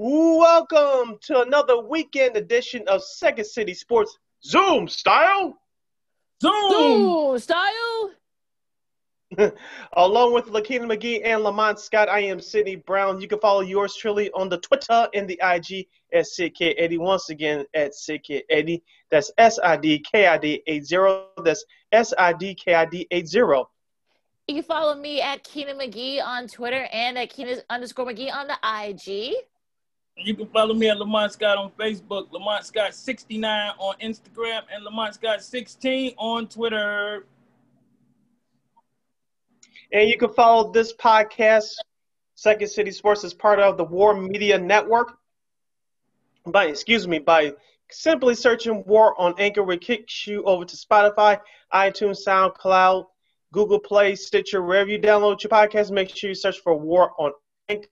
Welcome to another weekend edition of Second City Sports Zoom style. Zoom, Zoom style. Along with Lakina McGee and Lamont Scott, I am Sydney Brown. You can follow yours truly on the Twitter and the IG at SidKid80. Once again, at SidKid80. That's S I D K I D 80. That's S I D K I D 80. You can follow me at Keena McGee on Twitter and at Keena underscore McGee on the IG. You can follow me at Lamont Scott on Facebook, Lamont Scott 69 on Instagram, and Lamont Scott 16 on Twitter. And you can follow this podcast, Second City Sports, as part of the WARR Media Network. By excuse me, by simply searching WARR on Anchor, which kicks you over to Spotify, iTunes, SoundCloud, Google Play, Stitcher, wherever you download your podcast. Make sure you search for WARR on Anchor.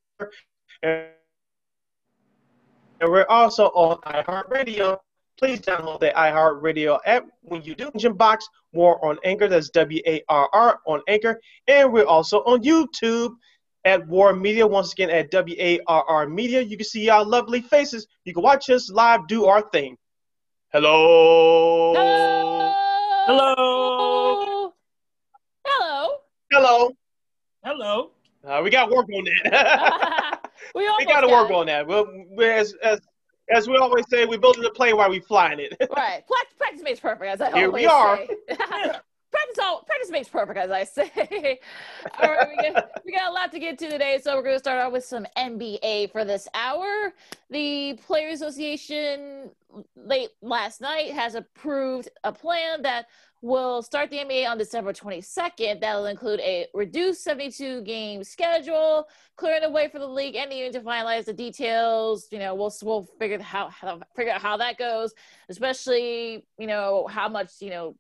And and we're also on iHeartRadio. Please download the iHeartRadio app. When you do, engine box WARR on Anchor. That's W A R R on Anchor. And we're also on YouTube at WARR Media. Once again, at W A R R Media. You can see our lovely faces. You can watch us live do our thing. Hello. Hello. Hello. Hello. Hello. Hello. Uh, we got work on that. we we got to work on that. We'll, we as, as, as we always say, we're building the plane while we're flying it. Right. Practice, practice makes perfect, as I Here always we are. say. practice all practice makes perfect, as I say. all right, we got, we got a lot to get to today, so we're going to start out with some NBA for this hour. The Players Association late last night has approved a plan that will start the NBA on December 22nd. That'll include a reduced 72 game schedule, clearing the way for the league and even to finalize the details. You know, we'll we'll figure how, how figure out how that goes, especially you know how much you know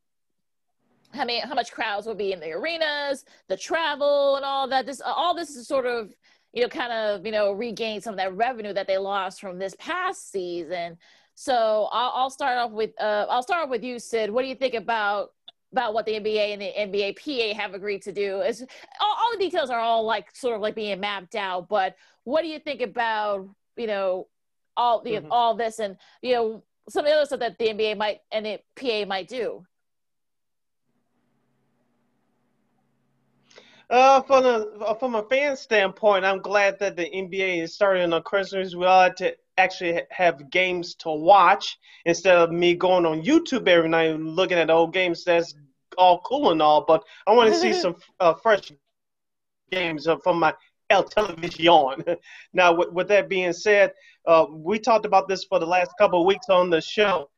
how many how much crowds will be in the arenas, the travel and all that. This all this is sort of you know kind of you know regain some of that revenue that they lost from this past season. So I'll, I'll start off with uh, I'll start off with you, Sid. What do you think about about what the NBA and the NBA PA have agreed to do? Is all, all the details are all like sort of like being mapped out, but what do you think about you know all the Mhm. all this and you know some of the other stuff that the NBA might and the PA might do? Uh, from a from a fan standpoint, I'm glad that the NBA is starting on Christmas. To actually have games to watch instead of me going on YouTube every night and looking at old games. That's all cool and all, but I want to see some uh, fresh games uh, from my El Television. now, with, with that being said, uh, we talked about this for the last couple of weeks on the show.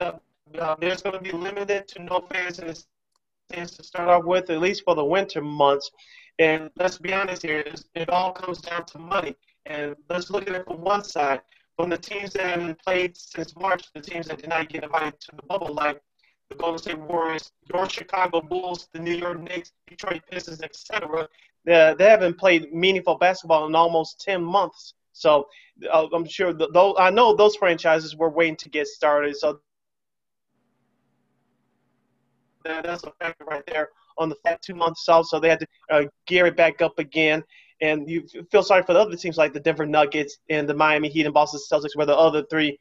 Uh, uh, there's going to be limited to no fans in the stands to start off with, at least for the winter months. And let's be honest here, it all comes down to money. And let's look at it from one side. From the teams that have played since March, the teams that did not get invited to the bubble, like the Golden State Warriors, your Chicago Bulls, the New York Knicks, Detroit Pistons, etc. They, haven't played meaningful basketball in almost 10 months. So uh, I'm sure th- those, I know those franchises were waiting to get started. So that, that's a factor right there on the fat two months off. So they had to uh, gear it back up again. And you feel sorry for the other teams like the Denver Nuggets and the Miami Heat and Boston Celtics, where the other three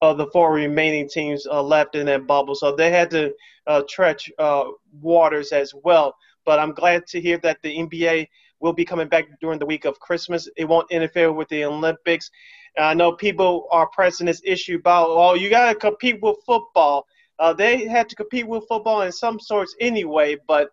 of the four remaining teams uh, left in that bubble. So they had to uh, treach uh, waters as well. But I'm glad to hear that the NBA will be coming back during the week of Christmas. It won't interfere with the Olympics. I know people are pressing this issue about, oh, you got to compete with football. Uh, they had to compete with football in some sorts anyway, but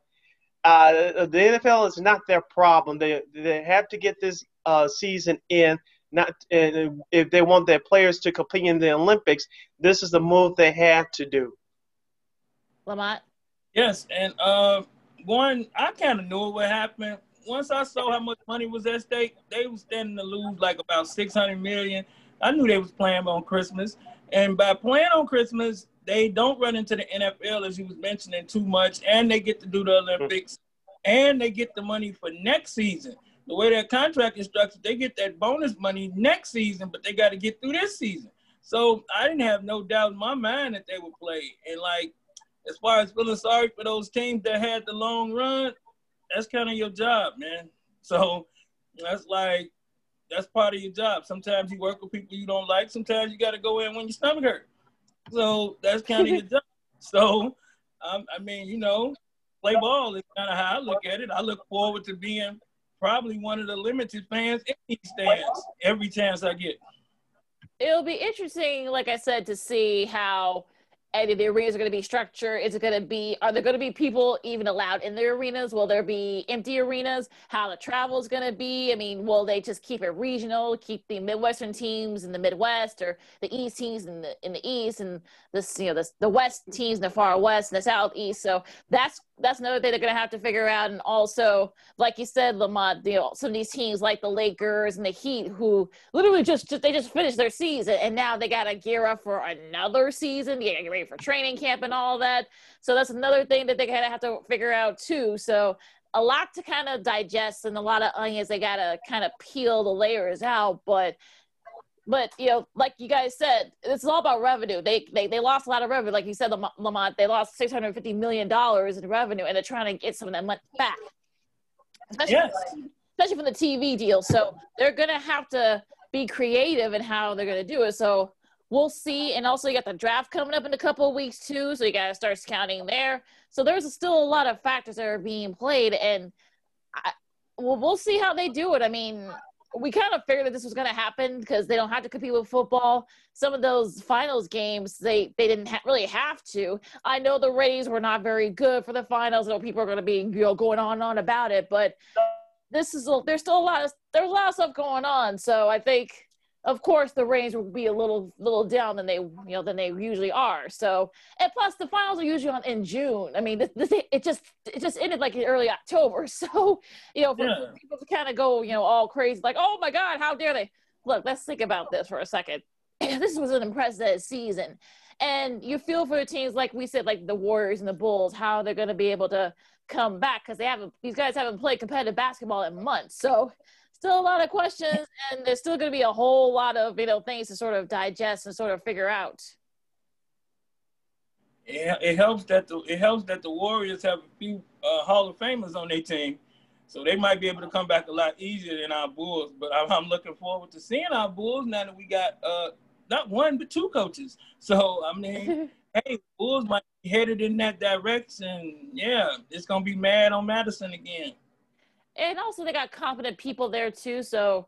uh, the NFL is not their problem. They they have to get this uh, season in. Not and if they want their players to compete in the Olympics, this is the move they have to do. Lamont. Yes, and uh, one, I kind of knew what happened. Once I saw how much money was at stake, they was standing to lose like about six hundred million. I knew they was playing on Christmas, and by playing on Christmas, they don't run into the NFL as you was mentioning too much, and they get to do the Olympics, and they get the money for next season. The way their contract is structured, they get that bonus money next season, but they got to get through this season. So I didn't have no doubt in my mind that they would play. And like, as far as feeling sorry for those teams that had the long run, that's kind of your job, man. So that's like that's part of your job. Sometimes you work with people you don't like. Sometimes you got to go in when your stomach hurt. So that's kind of your job. So, um, I mean, you know, play ball is kind of how I look at it. I look forward to being probably one of the limited fans in these stands every chance I get. It'll be interesting, like I said, to see how of the arenas are going to be structured? Is it going to be, are there going to be people even allowed in the arenas? Will there be empty arenas? How the travel is going to be? I mean, will they just keep it regional, keep the Midwestern teams in the Midwest or the East teams in the, in the East and this, you know, this, the West teams in the far West and the Southeast? So that's that's another thing they're going to have to figure out. And also, like you said, Lamont, you know, some of these teams like the Lakers and the Heat, who literally just, just they just finished their season and now they got to gear up for another season. You get ready for training camp and all that. So that's another thing that they kind of have to figure out too. So a lot to kind of digest and a lot of onions they got to kind of peel the layers out. But but you know, like you guys said, it's all about revenue. They they, they lost a lot of revenue, like you said, Lamont. They lost six hundred fifty million dollars in revenue, and they're trying to get some of that money back, especially, yes. especially from the TV deal. So they're gonna have to be creative in how they're gonna do it. So we'll see. And also, you got the draft coming up in a couple of weeks too, so you got to start scouting there. So there's still a lot of factors that are being played, and I, well, we'll see how they do it. I mean, we kind of figured that this was going to happen because they don't have to compete with football. Some of those finals games, they they didn't ha- really have to. I know the Rays were not very good for the finals. I know people are going to be you know going on and on about it, but this is a, there's still a lot of there's a lot of stuff going on. So I think of course the Rays will be a little little down than they you know than they usually are. So and plus the finals are usually on in June. I mean this, this it just it just ended like in early October. So you know for, yeah. for people to kind of go you know all crazy like oh my God how dare they look let's think about this for a second. this was an impressive season. And you feel for the teams like we said, like the Warriors and the Bulls, how they're going to be able to come back because they haven't. These guys haven't played competitive basketball in months. So still a lot of questions and there's still going to be a whole lot of you know things to sort of digest and sort of figure out. Yeah it helps that the it helps that the warriors have a few uh, hall of famers on their team so they might be able to come back a lot easier than our bulls but i'm, I'm looking forward to seeing our bulls now that we got uh not one but two coaches. So i mean hey bulls might be headed in that direction. Yeah it's gonna be mad on madison again and also they got competent people there too. So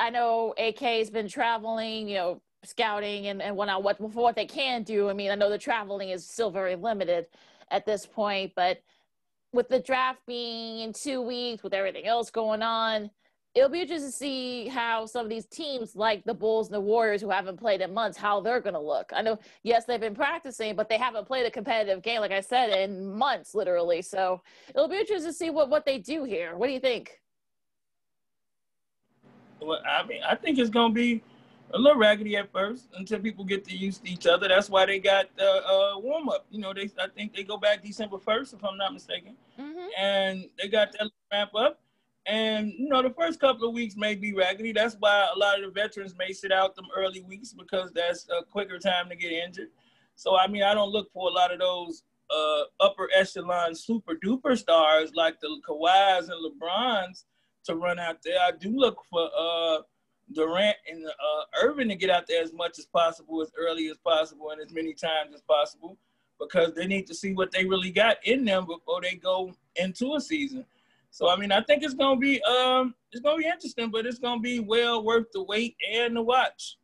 I know AK has been traveling, you know, scouting and, and whatnot, what, for what they can do. I mean, I know the traveling is still very limited at this point, but with the draft being in two weeks, with everything else going on, it'll be interesting to see how some of these teams like the Bulls and the Warriors who haven't played in months, how they're going to look. I know, yes, they've been practicing, but they haven't played a competitive game, like I said, in months, literally. So it'll be interesting to see what, what they do here. What do you think? Well, I mean, I think it's going to be a little raggedy at first until people get to use each other. That's why they got the uh, warm up. You know, they I think they go back December first, if I'm not mistaken, mm-hmm. and they got that ramp up. And you know, the first couple of weeks may be raggedy. That's why a lot of the veterans may sit out them early weeks because that's a quicker time to get injured. So I mean, I don't look for a lot of those uh, upper echelon super duper stars like the Kawhis and LeBrons to run out there. I do look for uh, Durant and uh, Irving to get out there as much as possible, as early as possible, and as many times as possible, because they need to see what they really got in them before they go into a season. So I mean, I think it's gonna be um, it's gonna be interesting, but it's gonna be well worth the wait and the watch.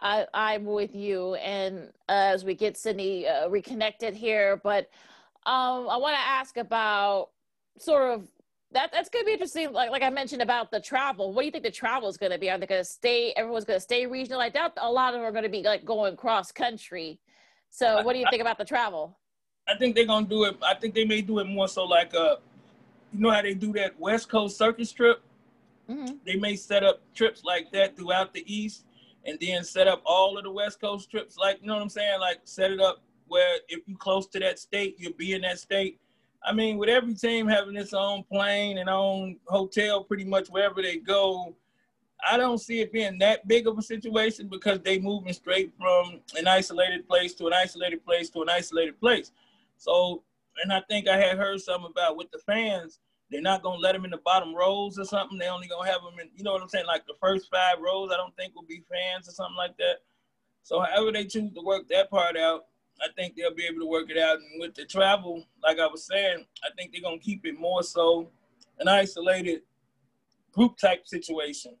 I, I'm with you, and uh, as we get Sydney uh, reconnected here, but um, I want to ask about sort of that. That's going to be interesting. Like like I mentioned about the travel. What do you think the travel is going to be? Are they going to stay? Everyone's going to stay regional. I doubt a lot of them are going to be like going cross country. So, what do you think about the travel? I think they're going to do it. I think they may do it more so like a you know how they do that West Coast circus trip? Mm-hmm. They may set up trips like that throughout the East and then set up all of the West Coast trips, like, you know what I'm saying? Like, set it up where if you're close to that state, you'll be in that state. I mean, with every team having its own plane and own hotel pretty much wherever they go, I don't see it being that big of a situation because they moving straight from an isolated place to an isolated place to an isolated place. So and I think I had heard something about with the fans, they're not gonna let them in the bottom rows or something. They only gonna have them in, you know what I'm saying, like the first five rows. I don't think will be fans or something like that. So however they choose to work that part out, I think they'll be able to work it out. And with the travel, like I was saying, I think they're gonna keep it more so an isolated group type situation.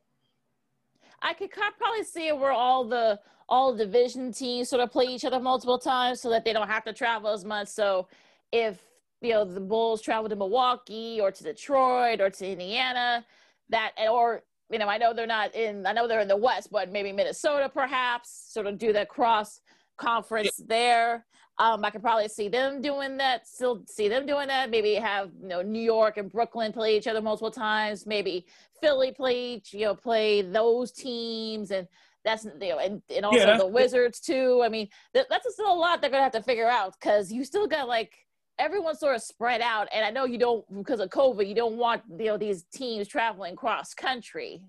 I could probably see it where all the all division teams sort of play each other multiple times so that they don't have to travel as much. So if you know the Bulls travel to Milwaukee or to Detroit or to Indiana, that or you know I know they're not in I know they're in the West, but maybe Minnesota perhaps sort of do that cross conference yeah. there. Um, I could probably see them doing that. Still see them doing that. Maybe have you know New York and Brooklyn play each other multiple times. Maybe Philly play you know play those teams and that's you know and, and also yeah, the Wizards too. I mean th- that's still a lot they're gonna have to figure out because you still got like everyone's sort of spread out. And I know you don't, because of COVID, you don't want you know these teams traveling cross country.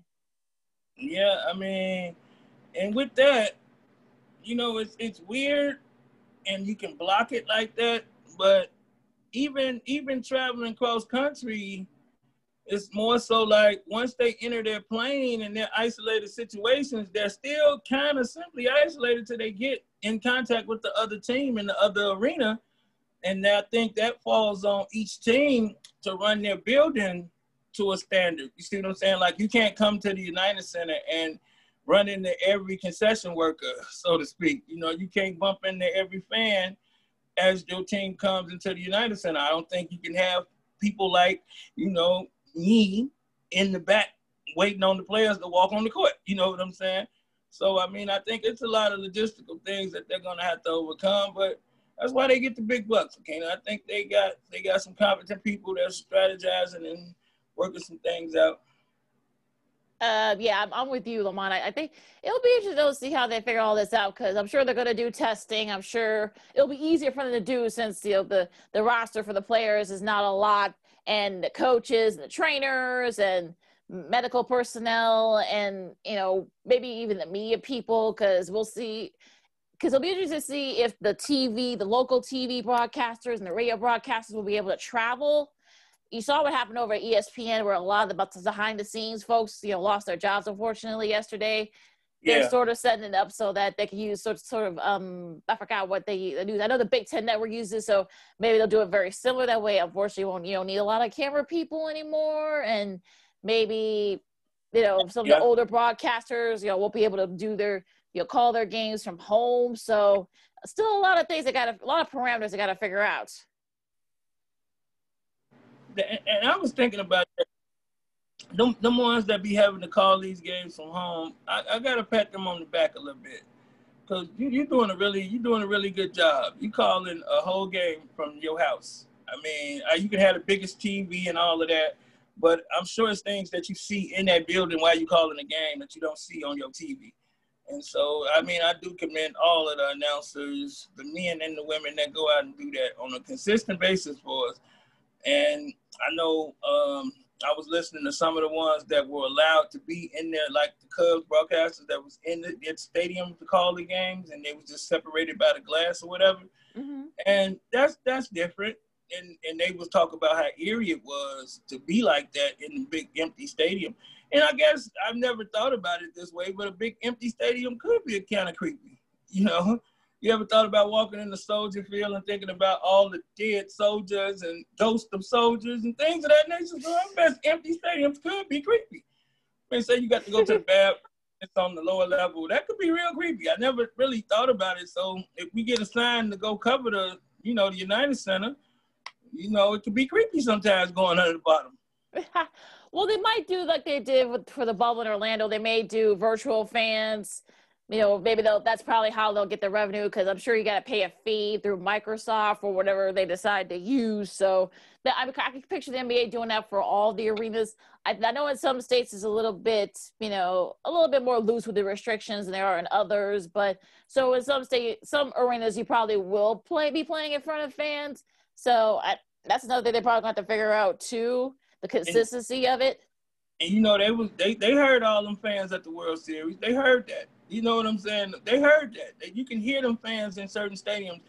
Yeah, I mean, and with that, you know, it's it's weird, and you can block it like that. But even even traveling cross country, it's more so like once they enter their plane and their isolated situations, they're still kind of simply isolated till they get in contact with the other team in the other arena and I think that falls on each team to run their building to a standard. You see what I'm saying? Like you can't come to the United Center and run into every concession worker, so to speak. You know, you can't bump into every fan as your team comes into the United Center. I don't think you can have people like, you know, me in the back waiting on the players to walk on the court. You know what I'm saying? So I mean, I think it's a lot of logistical things that they're gonna have to overcome, but that's why they get the big bucks. Okay, and I think they got they got some competent people that's strategizing and working some things out. Uh, yeah, I'm, I'm with you, Lamont. I, I, think it'll be interesting to see how they figure all this out because I'm sure they're going to do testing. I'm sure it'll be easier for them to do since you know the the roster for the players is not a lot, and the coaches and the trainers and medical personnel and you know maybe even the media people because we'll see because it'll be interesting to see if the TV, the local TV broadcasters and the radio broadcasters will be able to travel. You saw what happened over at ESPN, where a lot of the behind the scenes folks, you know, lost their jobs unfortunately yesterday. They're sort of setting it up so that they can use sort of, sort of um I forgot what they use. I know the Big Ten Network uses, so maybe they'll do it very similar that way. Unfortunately, won't you don't need a lot of camera people anymore, and maybe you know some yeah. of the older broadcasters, you know, won't be able to do their You'll call their games from home. So still a lot of things that got a lot of parameters they got to figure out. And I was thinking about that. Them, them ones that be having to call these games from home, I, I gotta pat them on the back a little bit, cause you, you're doing a really you're doing a really good job. You calling a whole game from your house. I mean, uh, you can have the biggest TV and all of that, but I'm sure it's things that you see in that building while you calling a game that you don't see on your TV. And so, I mean, I do commend all of the announcers, the men and the women that go out and do that on a consistent basis for us. And I know um, I was listening to some of the ones that were allowed to be in there, like the Cubs broadcasters that was in the, the stadium to call the games, and they was just separated by the glass or whatever. Mm-hmm. And that's that's different. And and they was talk about how eerie it was to be like that in the big empty stadium. And I guess I've never thought about it this way, but a big empty stadium could be kind of creepy. You know, you ever thought about walking in the soldier field and thinking about all the dead soldiers and ghosts of soldiers and things of that nature? So I guess empty stadiums could be creepy. I mean, say you got to go to the bathroom. It's on the lower level. That could be real creepy. I never really thought about it. So if we get a sign to go cover the, you know, the United Center, you know, it could be creepy sometimes going under the bottom. Well, they might do like they did with, for the bubble in Orlando. They may do virtual fans. You know, maybe they'll. That's probably how they'll get the revenue because I'm sure you got to pay a fee through Microsoft or whatever they decide to use. So that I, I can picture the NBA doing that for all the arenas. I, I know in some states it's a little bit, you know, a little bit more loose with the restrictions than there are in others. But so in some state, some arenas you probably will play be playing in front of fans. So I, that's another thing they probably have to figure out too the consistency and, of it. And you know, they was they they heard all them fans at the World Series. They heard that. You know what I'm saying? They heard that. That you can hear them fans in certain stadiums.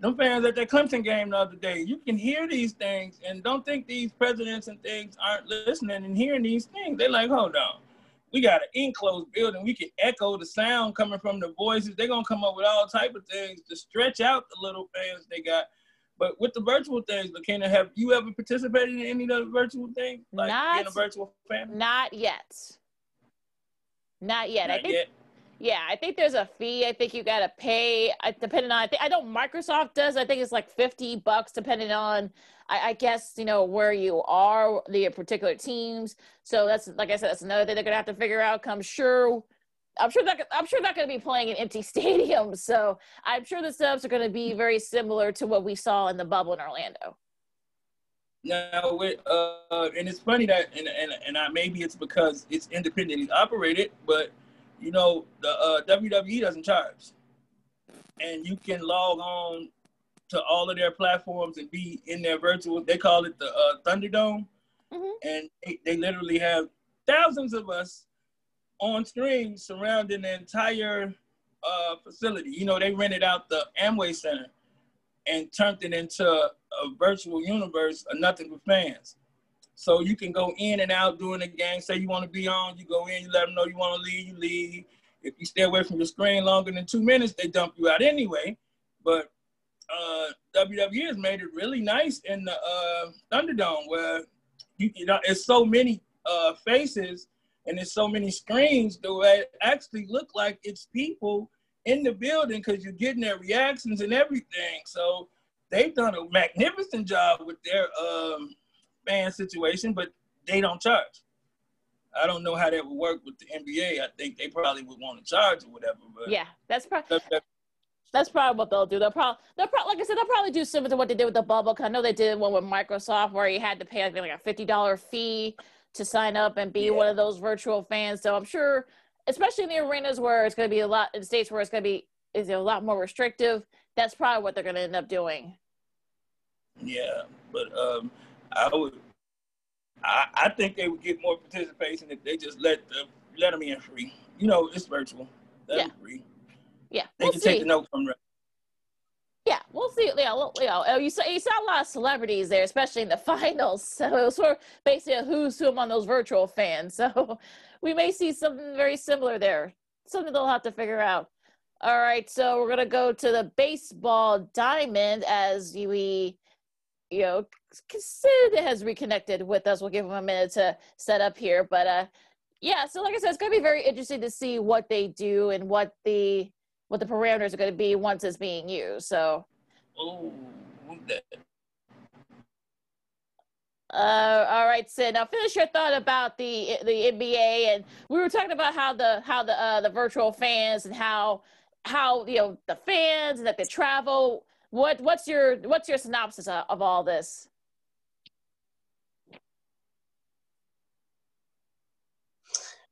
them fans at that Clemson game the other day. You can hear these things and don't think these presidents and things aren't listening and hearing these things. They're like, hold on. We got an enclosed building. We can echo the sound coming from the voices. They're gonna come up with all type of things to stretch out the little fans they got. But with the virtual things, Lakina, have you ever participated in any of the virtual things? Like not, being a virtual fan? Not yet. Not yet. Not I think yet. Yeah, I think there's a fee. I think you got to pay. Depending on, I think I know Microsoft does. I think it's like fifty bucks, depending on, I, I, guess you know where you are, the particular teams. So that's like I said, that's another thing they're gonna have to figure out. Come sure, I'm sure that I'm sure not gonna be playing in empty stadiums. So I'm sure the subs are gonna be very similar to what we saw in the bubble in Orlando. Now, with, uh, and it's funny that, and and and I, maybe it's because it's independently operated, but you know, the uh, WWE doesn't charge, and you can log on to all of their platforms and be in their virtual. They call it the uh, Thunderdome, mm-hmm. and they, they literally have thousands of us on screen surrounding the entire uh, facility. You know, they rented out the Amway Center and turned it into a virtual universe of nothing but fans. So you can go in and out during the game. Say you want to be on, you go in, you let them know you want to leave, you leave. If you stay away from the screen longer than two minutes, they dump you out anyway. But uh, WWE has made it really nice in the uh, Thunderdome where you, you know it's so many uh, faces and there's so many screens that actually look like it's people in the building because you're getting their reactions and everything. So they've done a magnificent job with their um, fan situation, but they don't charge. I don't know how that would work with the NBA. I think they probably would want to charge or whatever. But yeah, that's probably that's probably what they'll do. They'll probably they'll probably like I said they'll probably do similar to what they did with the bubble. Cause I know they did one with Microsoft where you had to pay like a fifty dollar fee to sign up and be yeah. one of those virtual fans. So I'm sure, especially in the arenas where it's going to be a lot in states where it's going to be is a lot more restrictive. That's probably what they're going to end up doing. Yeah, but um, I would. I, I think they would get more participation if they just let the let them in free. You know, it's virtual. Let yeah. free. Yeah, they we'll can see. take the note from. The, yeah, we'll see. Yeah, you know, you saw you saw a lot of celebrities there, especially in the finals. So it was sort of basically a who's who among those virtual fans. So we may see something very similar there. Something they'll have to figure out. All right, so we're gonna go to the baseball diamond as we you know, Sid has reconnected with us. We'll give him a minute to set up here. But uh yeah, so like I said, it's gonna be very interesting to see what they do and what the what the parameters are gonna be once it's being used. So Oh uh, all right, Sid. Now finish your thought about the the NBA, and we were talking about how the how the uh, the virtual fans and how how you know the fans and that they travel what what's your what's your synopsis of, of all this?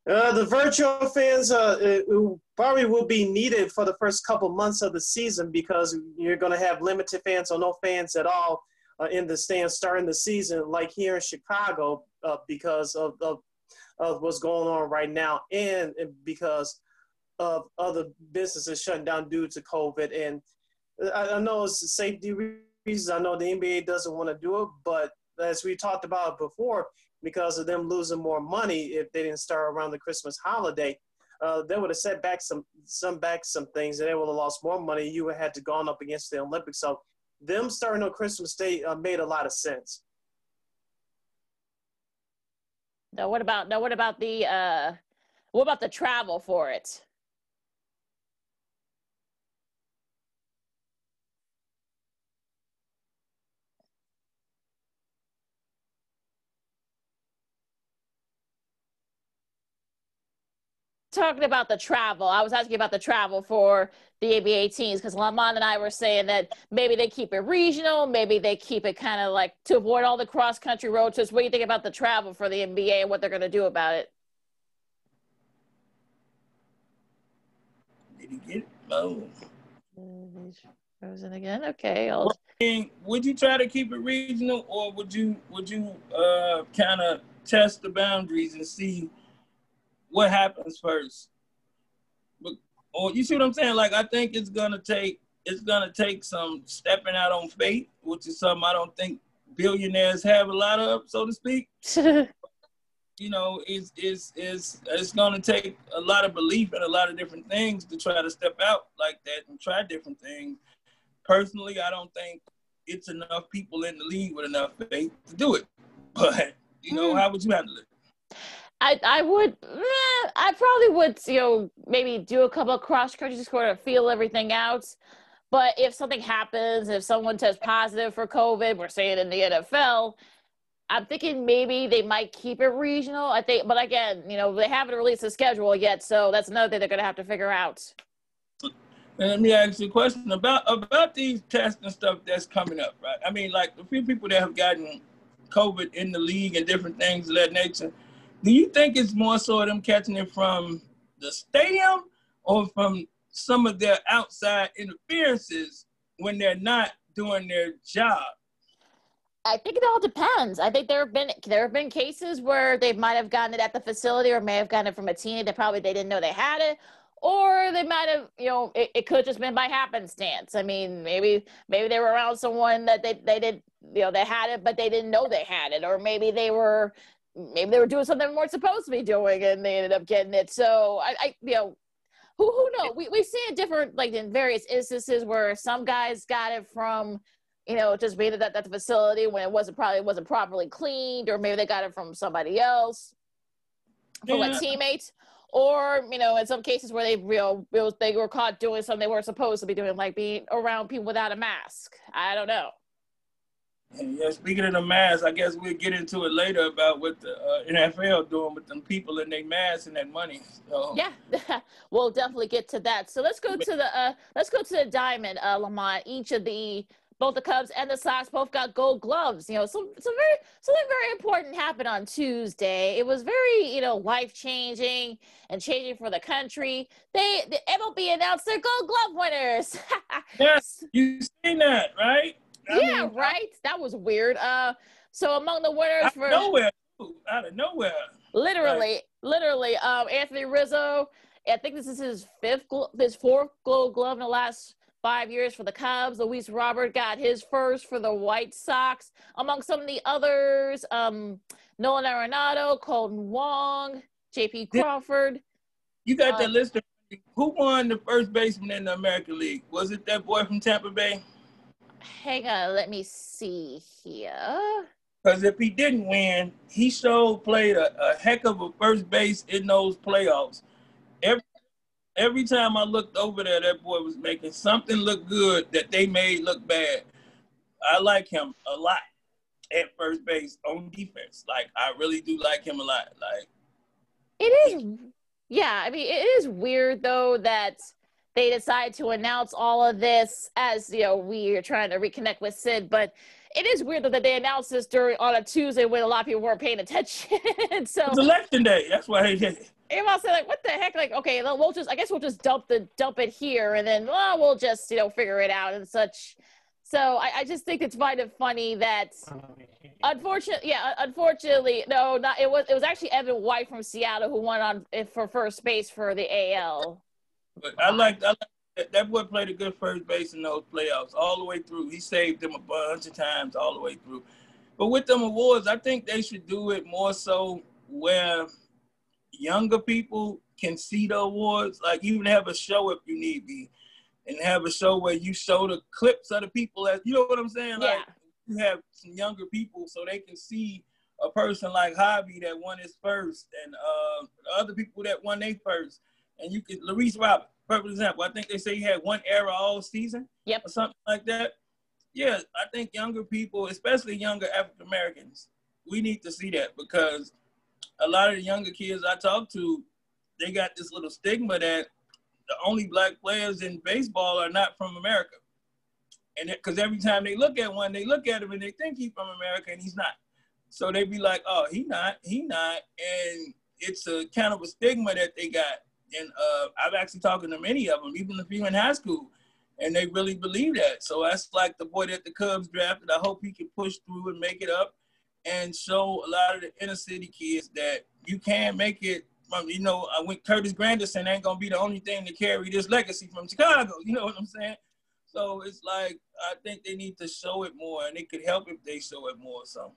Uh, the virtual fans uh, probably will be needed for the first couple months of the season because you're going to have limited fans or no fans at all uh, in the stands starting the season, like here in Chicago, uh, because of, of, of what's going on right now, and, because of other businesses shutting down due to COVID. And I, I know it's safety reasons. I know the NBA doesn't want to do it, but as we talked about before, because of them losing more money if they didn't start around the Christmas holiday, uh, they would have set back some some back some things, and they would have lost more money. You would have had to gone up against the Olympics. So them starting on Christmas Day uh, made a lot of sense. Now, what about now? What about the uh, what about the travel for it? Talking about the travel. I was asking about the travel for the NBA teams because Lamont and I were saying that maybe they keep it regional, maybe they keep it kind of like to avoid all the cross country road trips. What do you think about the travel for the NBA and what they're going to do about it? Did he get it? No. Frozen again. Okay. I'll... Would you try to keep it regional, or would you would you uh, kind of test the boundaries and see what happens first. But, or you see what I'm saying? Like I think it's gonna take it's gonna take some stepping out on faith, which is something I don't think billionaires have a lot of, so to speak. you know, it's it's it's it's gonna take a lot of belief and a lot of different things to try to step out like that and try different things. Personally, I don't think it's enough people in the league with enough faith to do it. But you know, mm. how would you handle it? I I would eh, I probably would you know maybe do a couple of cross country score to feel everything out. But if something happens, if someone tests positive for COVID, we're saying in the NFL, I'm thinking maybe they might keep it regional. I think, but again, you know, they haven't released the schedule yet, so that's another thing they're going to have to figure out. And let me ask you a question about about these tests and stuff that's coming up, right? I mean, like a few people that have gotten COVID in the league and different things of that nature. Do you think it's more so them catching it from the stadium or from some of their outside interferences when they're not doing their job? I think it all depends. I think there have been there have been cases where they might have gotten it at the facility or may have gotten it from a team that probably they didn't know they had it, or they might have you know it, it could just been by happenstance. I mean, maybe maybe they were around someone that they they did you know they had it but they didn't know they had it, or maybe they were maybe they were doing something they weren't supposed to be doing and they ended up getting it. So I, I you know who who knows? We we've seen different like in various instances where some guys got it from you know, just being at, that the facility when it wasn't probably wasn't properly cleaned, or maybe they got it from somebody else, from yeah. a teammate, or you know, in some cases where they you know they were caught doing something they weren't supposed to be doing, like being around people without a mask. I don't know. Yeah, speaking of the mask, I guess we'll get into it later about what the uh, NFL doing with them people and their masks and that money. So. Yeah, we'll definitely get to that. So let's go to the uh, let's go to the diamond, uh, Lamont. Each of the both the Cubs and the Sox both got gold gloves. You know, some some very something very important happened on Tuesday. It was very you know life changing and changing for the country. They the MLB announced their Gold Glove winners. yes, you seen that, right? I yeah, mean, right. That was weird. Uh, so among the winners out for nowhere, out of nowhere, literally, right. literally, um, Anthony Rizzo. I think this is his fifth, his fourth Gold Glove in the last five years for the Cubs. Luis Robert got his first for the White Sox. Among some of the others, um, Nolan Arenado, Kolten Wong, J.P. Crawford. You got uh, that list of who won the first baseman in the American League? Was it that boy from Tampa Bay? Hang on, let me see here. Because if he didn't win, he so played a, a heck of a first base in those playoffs. Every every time I looked over there, that boy was making something look good that they made look bad. I like him a lot at first base on defense. Like I really do like him a lot. Like it is yeah, I mean it is weird though that they decide to announce all of this as you know we are trying to reconnect with Sid, but it is weird that they announced this during on a Tuesday when a lot of people weren't paying attention. so it's election day. That's why it. Amos said, like, what the heck? Like, okay, we'll just, I guess we'll just dump the dump it here, and then well, we'll just, you know, figure it out and such. So I, I just think it's kind of funny that, unfortunately, yeah, unfortunately, no, not it was it was actually Evan White from Seattle who won on eh, for first base for the AL. But I like, I like that boy played a good first base in those playoffs all the way through. He saved them a bunch of times all the way through. But with them awards, I think they should do it more so where younger people can see the awards. Like even have a show if you need be, and have a show where you show the clips of the people as you know what I'm saying. Yeah. Like you have some younger people so they can see a person like Javy that won his first, and uh, other people that won their first, and you can Luis Robert, perfect example. I think they say he had one error all season, yep, or something like that. Yeah, I think younger people, especially younger African Americans, we need to see that because a lot of the younger kids I talk to, they got this little stigma that the only black players in baseball are not from America. And because every time they look at one, they look at him and they think he's from America and he's not. So they be like, oh, he not, he not. And it's a kind of a stigma that they got. And uh, I've actually talked to many of them, even if you in high school, and they really believe that. So that's like the boy that the Cubs drafted. I hope he can push through and make it up and show a lot of the inner city kids that you can make it from, you know, I went Curtis Granderson ain't gonna be the only thing to carry this legacy from Chicago. You know what I'm saying? So it's like I think they need to show it more, and it could help if they show it more. So,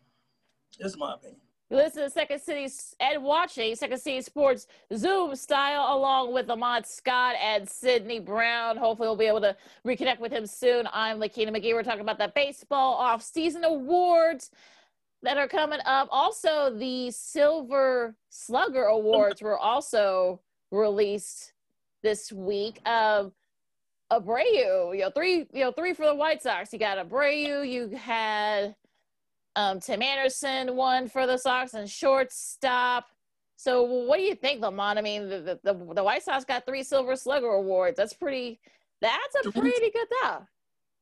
that's my opinion. Listen to Second City and watching Second City Sports Zoom style along with Lamont Scott and Sydney Brown. Hopefully, we'll be able to reconnect with him soon. I'm Lakina McGee. We're talking about the baseball off-season awards that are coming up. Also, the Silver Slugger Awards were also released this week. Um, Abreu, you know, three, you know, three for the White Sox. You got Abreu, you had um, Tim Anderson, won for the Sox, and shortstop. So, what do you think, Lamont? I mean, the, the, the White Sox got three Silver Slugger awards. That's pretty. That's a pretty good job.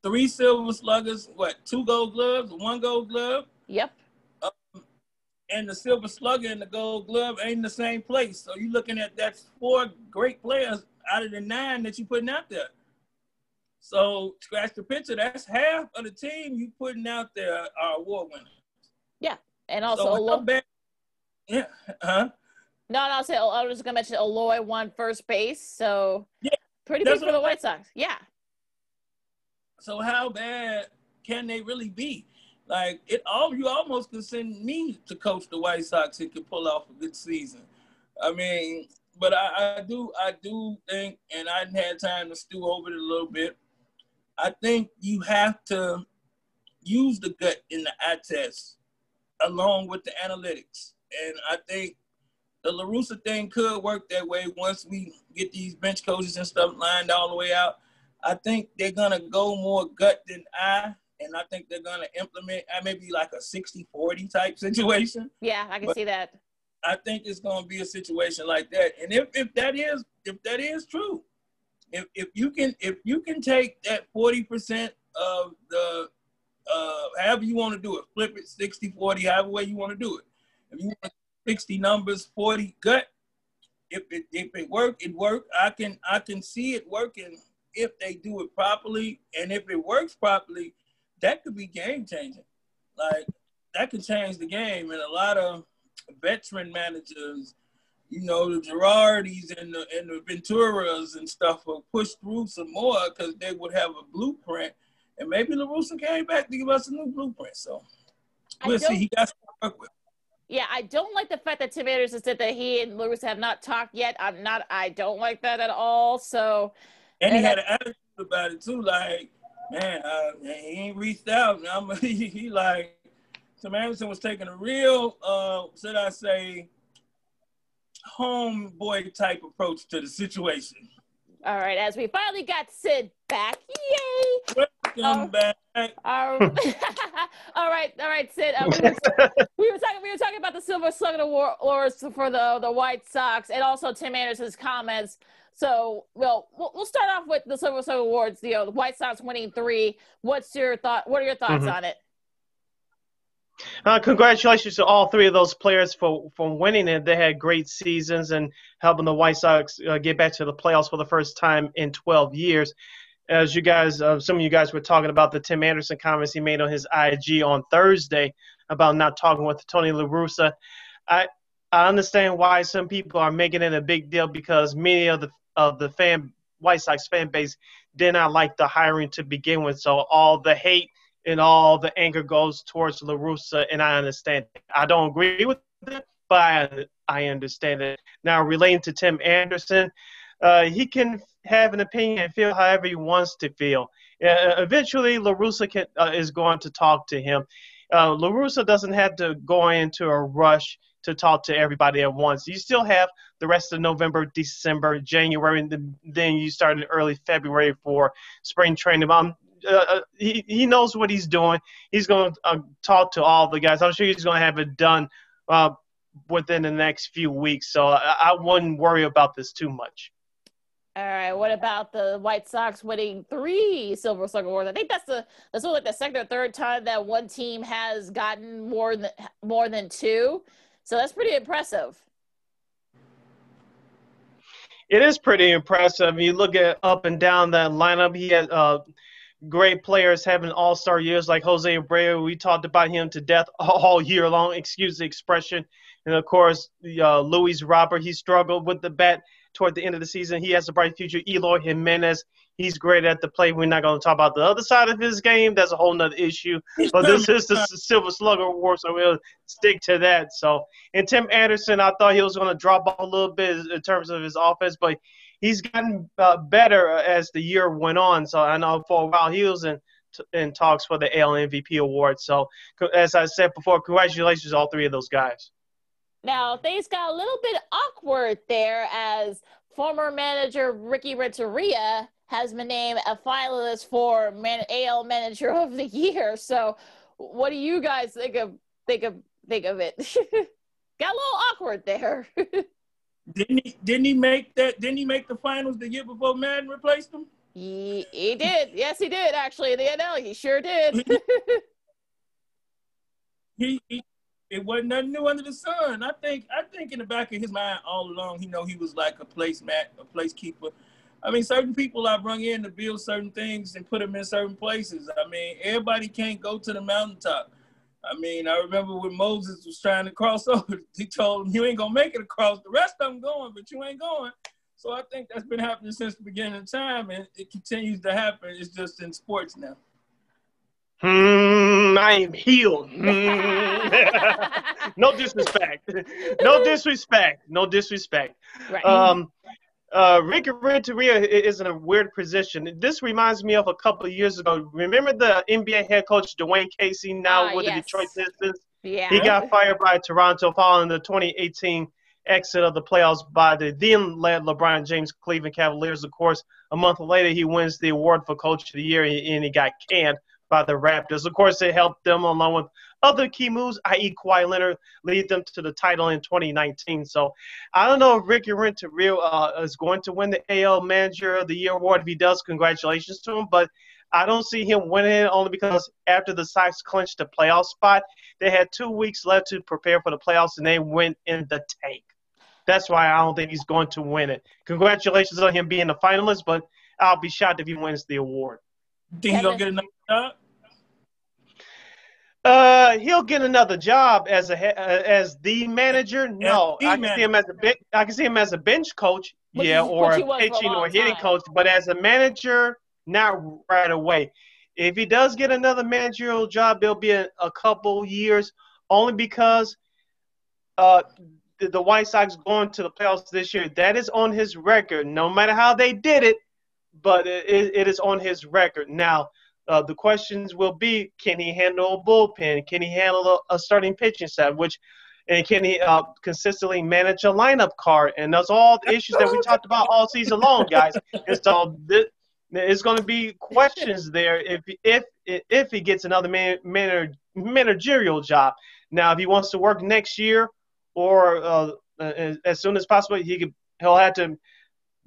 Three Silver Sluggers. What? Two Gold Gloves. One Gold Glove. Yep. Um, and the Silver Slugger and the Gold Glove ain't in the same place. So you're looking at that's four great players out of the nine that you're putting out there. So scratch the picture. That's half of the team you putting out there are award winners. Yeah, and also So Alo- bad- yeah, huh? no, no, I'll say oh, I was just gonna mention Eloy won first base, so Yeah, pretty big for the White Sox. Yeah, So how bad can they really be? Like it all you almost could send me to coach the White Sox if could pull off a good season. I mean, but I, I do I do think and I had time to stew over it a little bit. I think you have to use the gut in the eye test along with the analytics. And I think the LaRussa thing could work that way once we get these bench coaches and stuff lined all the way out. I think they're gonna go more gut than eye, and I think they're gonna implement uh, maybe like a 60-40 type situation. yeah, I can But- see that. I think it's gonna be a situation like that. And if, if that is if that is true, if if you can if you can take that 40% of the uh however you want to do it, flip it 60, 40, however way you want to do it. If you want 60 numbers, 40 gut, if it if it work, it work. I can I can see it working if they do it properly. And if it works properly, that could be game changing. Like that could change the game. And a lot of veteran managers, you know, the Girardis and the and the Venturas and stuff will push through some more because they would have a blueprint. And maybe LaRussa came back to give us a new blueprint. So we'll see. He got to work with. Yeah, I don't like the fact that Tim Anderson said that he and Lewis have not talked yet. I'm not. I don't like that at all. So And he And had an attitude about it too, like, man, uh, he ain't reached out. I'm, he, he like, Tim Anderson was taking a real, uh, should I say, homeboy type approach to the situation. all right, as we finally got Sid back, yay! Welcome Oh. back. Um, all right, all right, Sid. Uh, we, were, we were talking. We were talking about the Silver Slugger Award- Awards for the the White Sox, and also Tim Anderson's comments. So, well, we'll, we'll start off with the Silver Slugger Awards. You know, the White Sox winning three. What's your thought? What are your thoughts Mhm. on it? Uh, congratulations to all three of those players for, for winning it. They had great seasons and helping the White Sox uh, get back to the playoffs for the first time in 12 years. As you guys, uh, some of you guys were talking about the Tim Anderson comments he made on his IG on Thursday about not talking with Tony La Russa. I I understand why some people are making it a big deal because many of the of the fan White Sox fan base did not like the hiring to begin with. So all the hate and all the anger goes towards La Russa, and I understand. it. I don't agree with it, but I, I understand it. Now, relating to Tim Anderson, uh, he can have an opinion and feel however he wants to feel. Uh, eventually, La Russa can, uh, is going to talk to him. Uh, LaRussa doesn't have to go into a rush to talk to everybody at once. You still have the rest of November, December, January, and then- you start in early February for spring training. Um, uh, uh, he, he knows what he's doing. He's going to uh, talk to all the guys. I'm sure he's going to have it done uh, within the next few weeks. So I, I wouldn't worry about this too much. All right. What about the White Sox winning three Silver Slugger awards? I think that's the that's sort of like the second or third time that one team has gotten more than more than two. So that's pretty impressive. It is pretty impressive. You look at up and down that lineup. He had uh, great players having all star years like Jose Abreu. We talked about him to death all year long, excuse the expression. And of course, uh, Luis Robert, he struggled with the bat toward the end of the season. He has a bright future. Eloy Jimenez, he's great at the plate. We're not going to talk about the other side of his game. That's a whole nother issue. But this is the Silver Slugger Award, so we'll stick to that. So, and Tim Anderson, I thought he was going to drop off a little bit in terms of his offense, but he's gotten uh, better as the year went on. So I know for a while he was in in talks for the AL MVP award. So as I said before, congratulations all three of those guys. Now things got a little bit awkward there as former manager Ricky Renteria has been named a finalist for Man- AL Manager of the Year. So what do you guys think of think of think of it? got a little awkward there. Didn't he? Didn't he make that? Didn't he make the finals the year before Maddon replaced him? He, he did. Yes, he did. Actually, the NL, he sure did. he, he, it wasn't nothing new under the sun. I think. I think in the back of his mind all along, he know he was like a placemat, a placekeeper. I mean, certain people I bring in to build certain things and put them in certain places. I mean, everybody can't go to the mountaintop. I mean, I remember when Moses was trying to cross over, he told him, You ain't gonna make it across. The rest of them going, but you ain't going. So I think that's been happening since the beginning of time, and it continues to happen. It's just in sports now. Hmm, I am healed. Hmm. no disrespect. No disrespect. No disrespect. Right. Um, uh, Ricky Renteria is in a weird position. This reminds me of a couple of years ago. Remember the NBA head coach Dwane Casey now uh, with yes. the Detroit Pistons? Yeah. He got fired by Toronto following the 2018 exit of the playoffs by the then led LeBron James Cleveland Cavaliers. Of course, a month later, he wins the award for Coach of the Year, and he got canned by the Raptors. Of course, it helped them along with other key moves, i.e., Kawhi Leonard, lead them to the title in 2019. So I don't know if Ricky Renteria uh, is going to win the AL Manager of the Year award. If he does, congratulations to him. But I don't see him winning it only because after the Sox clinched the playoff spot, they had two weeks left to prepare for the playoffs, and they went in the tank. That's why I don't think he's going to win it. Congratulations on him being a finalist, but I'll be shocked if he wins the award. Think he's gonna get another job? Uh, he'll get another job as a uh, as the manager. No, the I can see him as a bench. I can see him as a bench coach. Which yeah, is, or pitching or hitting time. coach. But as a manager, not right away. If he does get another managerial job, there'll be a, a couple years, only because uh, the, the White Sox going to the playoffs this year. That is on his record. No matter how they did it, but it, it is on his record now uh, the questions will be: Can he handle a bullpen? Can he handle a, a starting pitching staff? Which and can he uh, consistently manage a lineup card? And those all the issues that we talked about all season long, guys. And so this, it's going to be questions there if if if he gets another man, man, managerial job. Now, if he wants to work next year or uh, as, as, soon as possible, he could he'll have to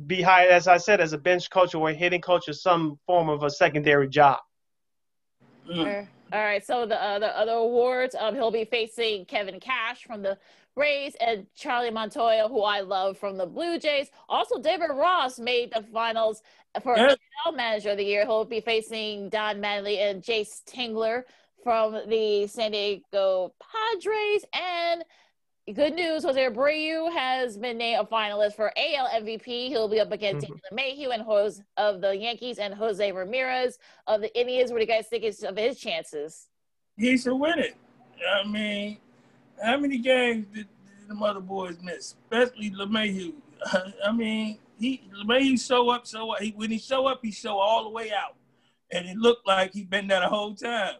be hired, as I said, as a bench coach or a hitting coach or some form of a secondary job. Mm. All right. So the uh, the other awards, um, he'll be facing Kevin Cash from the Rays and Charlie Montoya, who I love from the Blue Jays. Also, David Ross made the finals for yeah. NL Manager of the Year. He'll be facing Don Mattingly and Jayce Tingler from the San Diego Padres. And good news, Jose Abreu has been named a finalist for AL MVP. He'll be up against mm-hmm. Mayhew and Jose of the Yankees and Jose Ramirez of the Indians. What do you guys think of his chances? He should win it. I mean, how many games did, did the mother boys miss? Especially LeMahieu. I mean, he LeMahieu show up, so up. He, when he show up, he show all the way out, and it looked like he been there the whole time.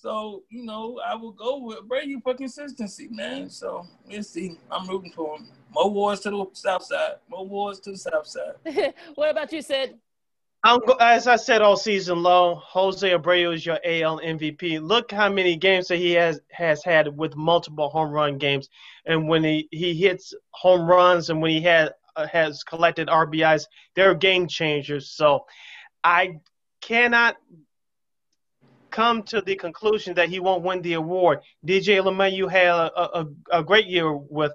So, you know, I will go with Brady for consistency, man. So we'll see. I'm rooting for him. More wars to the south side. More wars to the south side. what about you, Sid? I'm, as I said all season long, Jose Abreu is your AL MVP. Look how many games that he has has had with multiple home run games, and when he, he hits home runs and when he had uh, has collected RBIs, they're game changers. So I cannot come to the conclusion that he won't win the award. DJ LeMahieu had a, a, a great year with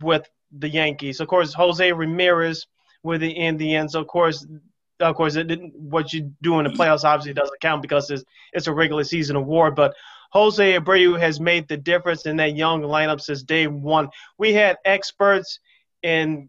with the Yankees. Of course, Jose Ramirez with the Indians. Of course, of course, it didn't, what you do in the playoffs obviously doesn't count because it's it's a regular season award. But Jose Abreu has made the difference in that young lineup since day one. We had experts and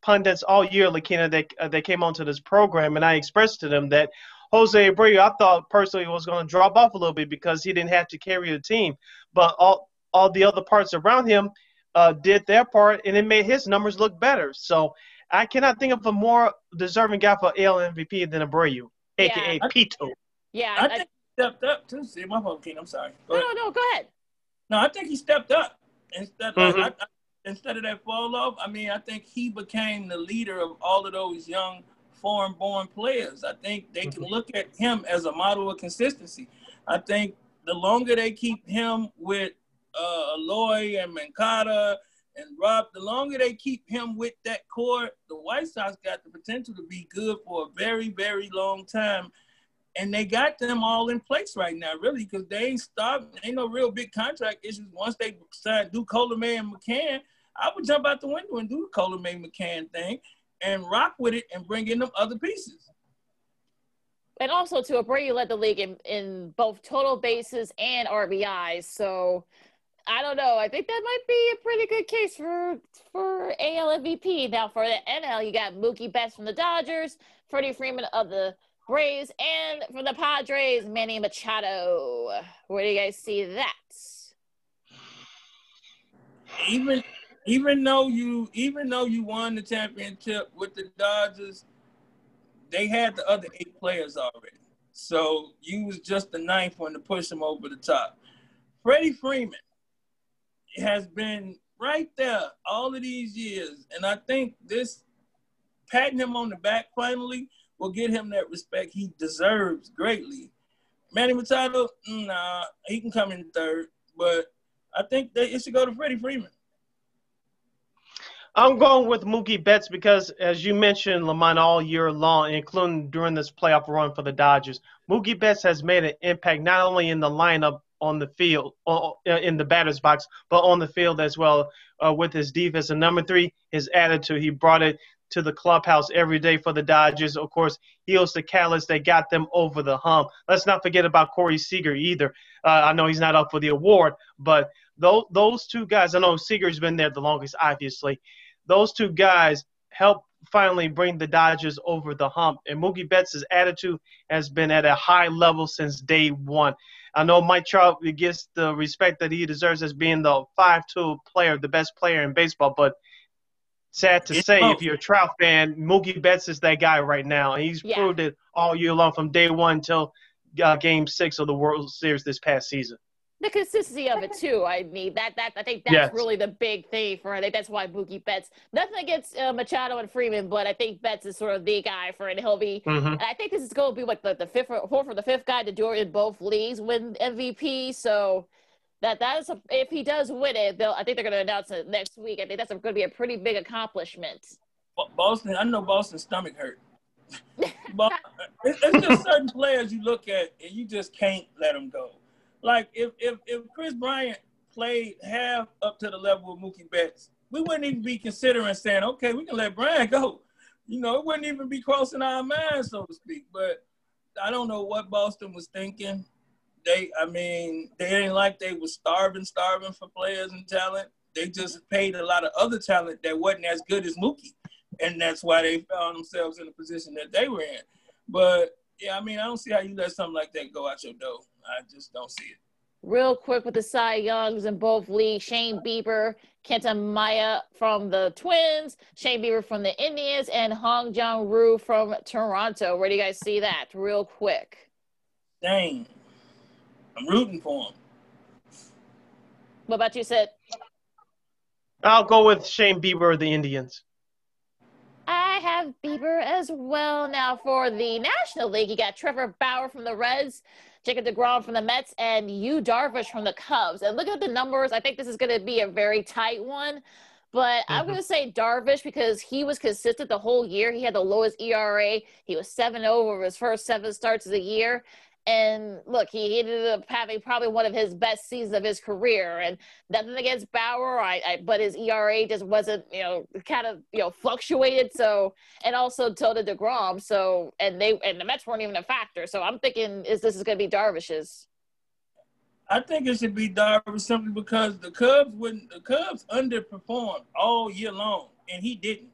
pundits all year, Lakina, that uh, they came onto this program, and I expressed to them that Jose Abreu, I thought personally was going to drop off a little bit because he didn't have to carry the team, but all all the other parts around him uh, did their part, and it made his numbers look better. So I cannot think of a more deserving guy for AL MVP than Abreu, aka Yeah. Pito. Yeah, I I- think he stepped up too. See, my phone, King. I'm sorry. Go no, ahead. no, no, go ahead. No, I think he stepped up instead. Like, Mhm. I, I, instead of that fall off, I mean, I think he became the leader of all of those young foreign-born players. I think they can look at him as a model of consistency. I think the longer they keep him with uh, Eloy and Moncada and Rob, the longer they keep him with that core, the White Sox got the potential to be good for a very, very long time. And they got them all in place right now, really, because they ain't stopped. Ain't no real big contract issues. Once they sign do Colomé and McCann, I would jump out the window and do the Colomé McCann thing and rock with it and bring in them other pieces. And also, to Abreu led the league in, in both total bases and RBIs. So I don't know. I think that might be a pretty good case for for AL MVP. Now for the NL, you got Mookie Betts from the Dodgers, Freddie Freeman of the Braves, and from the Padres, Manny Machado. Where do you guys see that? even even though you even though you won the championship with the Dodgers, they had the other eight players already. So you was just the ninth one to push them over the top. Freddie Freeman has been right there all of these years, and I think this patting him on the back finally will get him that respect he deserves greatly. Manny Machado, nah, he can come in third, but I think that it should go to Freddie Freeman. I'm going with Mookie Betts because, as you mentioned, Lamont, all year long, including during this playoff run for the Dodgers, Mookie Betts has made an impact not only in the lineup on the field, uh, in the batter's box, but on the field as well uh, with his defense. And number three, his attitude. He brought it to the clubhouse every day for the Dodgers. Of course, he was the catalyst that got them over the hump. Let's not forget about Corey Seager either. Uh, I know he's not up for the award, but those, those two guys, I know Seager's been there the longest, obviously those two guys help finally bring the Dodgers over the hump. And Mookie Betts' attitude has been at a high level since day one. I know Mike Trout gets the respect that he deserves as being the five-tool player, the best player in baseball, but sad to It's say, both. if you're a Trout fan, Mookie Betts is that guy right now. And he's Yeah. proved it all year long from day one until uh, Game Six of the World Series this past season. The consistency of it too. I mean that that I think that's Yes. really the big thing for. I think that's why Mookie Betts. Nothing against uh, Machado and Freeman, but I think Betts is sort of the guy for it. He'll be. hmm And I think this is going to be like the, the fifth or fourth or the fifth guy to do it in both leagues win MVP. So that that is a, if he does win it, they'll I think they're going to announce it next week. I think that's going to be a pretty big accomplishment. Bo- Boston, I know Boston's stomach hurt. but it's, it's just certain players you look at and you just can't let them go. Like if if if Kris Bryant played half up to the level of Mookie Betts, we wouldn't even be considering saying, okay, we can let Bryant go. You know, it wouldn't even be crossing our minds, so to speak. But I don't know what Boston was thinking. They, I mean, they ain't like they was starving, starving for players and talent. They just paid a lot of other talent that wasn't as good as Mookie and that's why they found themselves in the position that they were in. But yeah, I mean, I don't see how you let something like that go out your door. I just don't see it. Real quick with the Cy Youngs in both leagues, Shane Bieber, Kenta Maeda from the Twins, Shane Bieber from the Indians, and Hong Jong Roo from Toronto. Where do you guys see that? Real quick. Dang, I'm rooting for him. What about you, Sid? I'll go with Shane Bieber of the Indians. I have Bieber as well. Now for the National League, you got Trevor Bauer from the Reds, Jacob DeGrom from the Mets, and Yu Darvish from the Cubs. And look at the numbers, I think this is going to be a very tight one. But I'm Mhm. going to say Darvish because he was consistent the whole year. He had the lowest ERA. He was 7 over his first seven starts of the year. And look, he ended up having probably one of his best seasons of his career. And nothing against Bauer, I, I but his ERA just wasn't, you know, kind of, you know, fluctuated. So, and also so did Degrom. So, and they and the Mets weren't even a factor. So I'm thinking, is this is going to be Darvish's? I think it should be Darvish simply because the Cubs wouldn't. The Cubs underperformed all year long, and he didn't.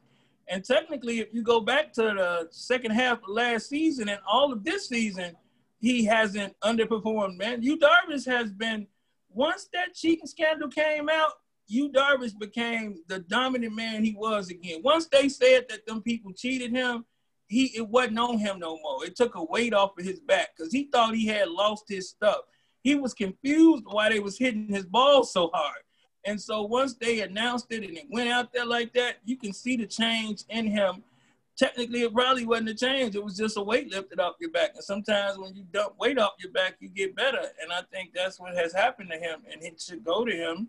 And technically, if you go back to the second half of last season and all of this season, he hasn't underperformed, man. Yu Darvish has been, once that cheating scandal came out, Yu Darvish became the dominant man he was again. Once they said that them people cheated him, he it wasn't on him no more. It took a weight off of his back because he thought he had lost his stuff. He was confused why they was hitting his ball so hard. And so once they announced it and it went out there like that, you can see the change in him. Technically, it probably wasn't a change. It was just a weight lifted off your back. And sometimes when you dump weight off your back, you get better. And I think that's what has happened to him. And it should go to him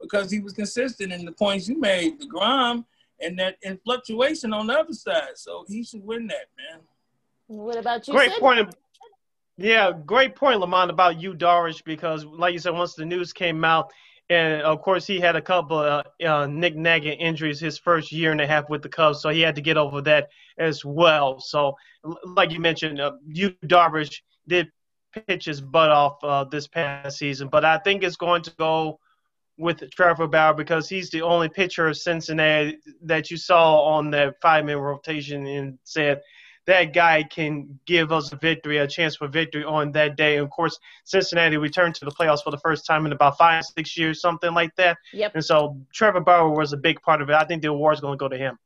because he was consistent in the points you made, the Grom, and that in fluctuation on the other side. So he should win that, man. What about you? Great Sid? point. Yeah, great point, Lamont, about you, Darvish because, like you said, once the news came out, and of course he had a couple of uh, Nick nagging injuries his first year and a half with the Cubs, so he had to get over that as well. So, like you mentioned, uh, Yu Darvish did pitch his butt off uh, this past season, but I think it's going to go with Trevor Bauer because he's the only pitcher of Cincinnati that you saw on that five-man rotation and said that guy can give us a victory, a chance for victory on that day. And of course, Cincinnati returned to the playoffs for the first time in about five, six years, something like that. Yep. And so Trevor Bauer was a big part of it. I think the award's going to go to him.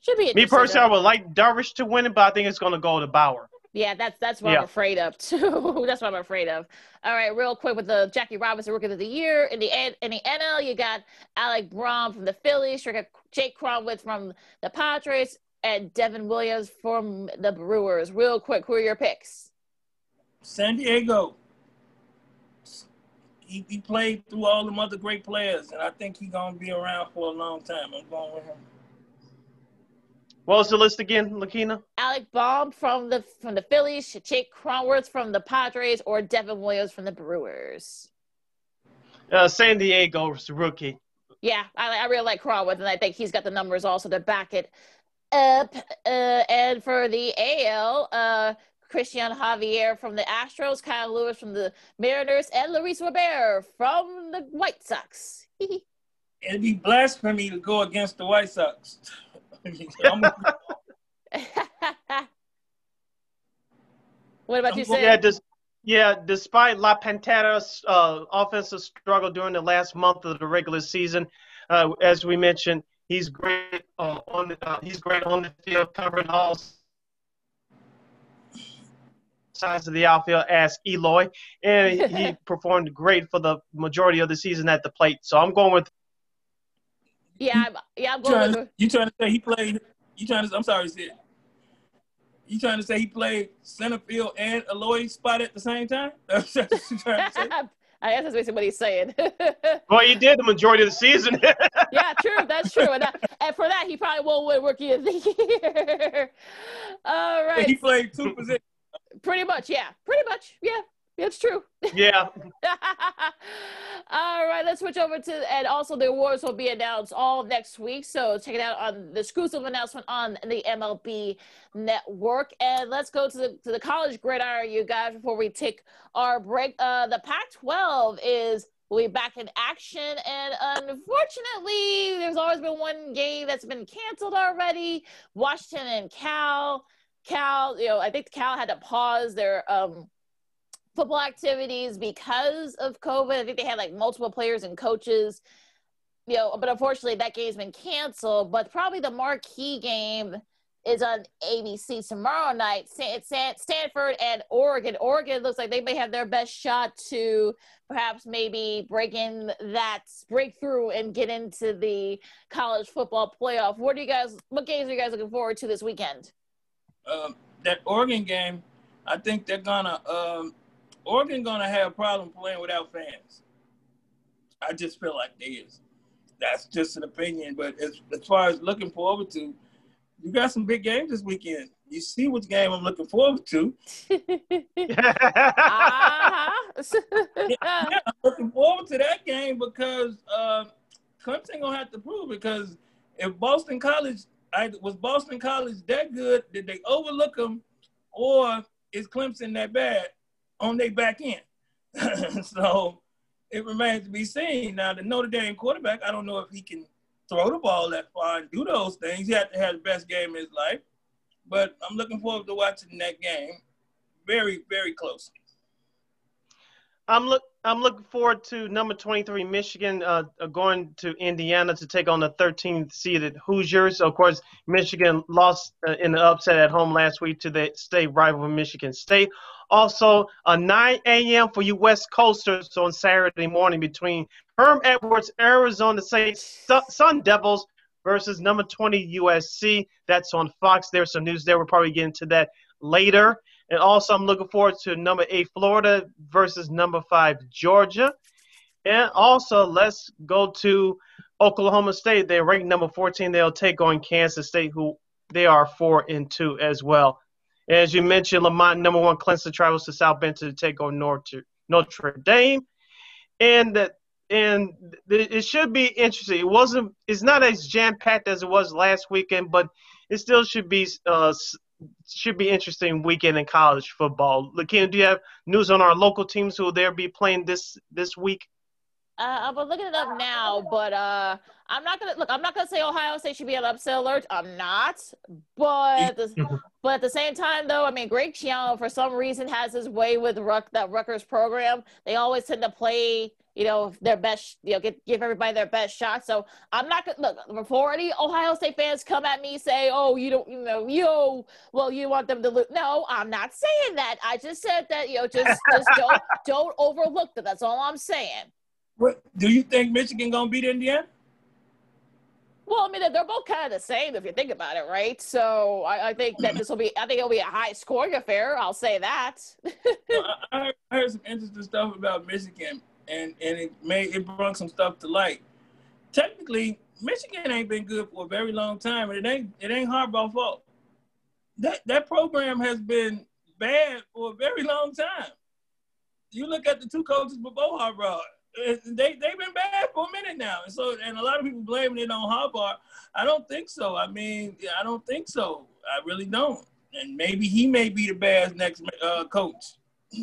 Should be Me personally, I would like Darvish to win it, but I think it's going to go to Bauer. Yeah, that's that's what Yeah. I'm afraid of too. that's what I'm afraid of. All right, real quick with the Jackie Robinson Rookie of the Year in the in the NL, you got Alec Bohm from the Phillies, Jake Cronenworth from the Padres, and Devin Williams from the Brewers. Real quick, who are your picks? San Diego. He, he played through all them other great players, and I think he's gonna be around for a long time. I'm going with him. What was the list again, Lakina? Alec Bohm from the from the Phillies, Jake Cronenworth from the Padres, or Devin Williams from the Brewers. Uh, San Diego's rookie. Yeah, I, I really like Cronenworth, and I think he's got the numbers also to back it up. Uh, and for the AL, uh, Cristian Javier from the Astros, Kyle Lewis from the Mariners, and Luis Robert from the White Sox. It'd be blasphemy to go against the White Sox. I'm a- what about I'm you, going- Sid? Yeah, dis- yeah. Despite La Pantera's uh, offensive struggle during the last month of the regular season, uh, as we mentioned, he's great uh, on the, uh, he's great on the field, covering all sides of the outfield. as Eloy, and he performed great for the majority of the season at the plate. So I'm going with Yeah, I'm, yeah, I'm you, going trying, you trying to say he played? You trying to? I'm sorry, Sid. You trying to say he played center field and Eloy spot at the same time? That's what you trying to say? I guess that's basically what he's saying. well, he did the majority of the season. yeah, true. That's true. And, that, and for that, he probably won't win Rookie of the Year. All right. He played two positions. Pretty much, yeah. Pretty much, yeah. It's true. yeah. all right, let's switch over to, and also the awards will be announced all next week. So check it out on the exclusive announcement on the MLB Network. And let's go to the to the college gridiron, you guys, before we take our break. Uh, the Pac-12 is will be back in action, and unfortunately, there's always been one game that's been canceled already. Washington and Cal. Cal, you know, I think Cal had to pause their um football activities because of COVID. I think they had like multiple players and coaches, you know, but unfortunately that game's been canceled. But probably the marquee game is on ABC tomorrow night. Stanford and Oregon. Oregon looks like they may have their best shot to perhaps maybe break in that breakthrough and get into the college football playoff. What do you guys? What games are you guys looking forward to this weekend? Um, that Oregon game, I think they're gonna um, Oregon gonna have a problem playing without fans. I just feel like they is. That's just an opinion, but as, as far as looking forward to, you got some big games this weekend. You see which game I'm looking forward to. uh-huh. Yeah, I'm looking forward to that game because uh, Clemson gonna have to prove. Because if Boston College, I, was Boston College that good? Did they overlook them, or is Clemson that bad on their back end? so it remains to be seen. Now the Notre Dame quarterback, I don't know if he can throw the ball that far and do those things. He had to have the best game of his life. But I'm looking forward to watching that game. Very, very close. I'm look I'm looking forward to number 23 Michigan uh, going to Indiana to take on the 13th seeded Hoosiers. Of course, Michigan lost uh, in the upset at home last week to the state rival Michigan State. Also, a 9 a.m. for you West Coasters on Saturday morning between Herm Edwards, Arizona State Sun Devils versus number 20 USC. That's on Fox. There's some news there. We'll probably get into that later. And also, I'm looking forward to number eight Florida versus number five Georgia. And also, let's go to Oklahoma State. They're ranked number 14. They'll take on Kansas State, who they are four and two as well. As you mentioned, Lamont, number one, Clemson travels to South Bend to take on Notre, Notre Dame. And that and it should be interesting. It wasn't. It's not as jam packed as it was last weekend, but it still should be uh, should be interesting weekend in college football. Lakeem, do you have news on our local teams who will there be playing this this week? Uh, I'm looking it up now, but uh, I'm not gonna look. I'm not gonna say Ohio State should be an upset alert. I'm not, but the, but at the same time, though, I mean, Greg Schiano for some reason has his way with Ruck, that Rutgers program. They always tend to play you know, their best, you know, get, give everybody their best shot. So I'm not gonna look before any Ohio State fans come at me say, "Oh, you don't, you know, you, well, you want them to lose." No, I'm not saying that. I just said that, you know, just just don't don't overlook that. That's all I'm saying. What do you think Michigan gonna beat Indiana? Well, I mean, they're both kind of the same if you think about it, right? So I, I think that this will be, I think it'll be a high scoring affair. I'll say that. I, I heard some interesting stuff about Michigan and and it made it brought some stuff to light. Technically, Michigan ain't been good for a very long time, and it ain't it ain't Harbaugh's fault. That that program has been bad for a very long time. You look at the two coaches before Harbaugh; they they've been bad for a minute now. And so, and a lot of people blaming it on Harbaugh. I don't think so. I mean, I don't think so. I really don't. And maybe he may be the bad next uh, coach.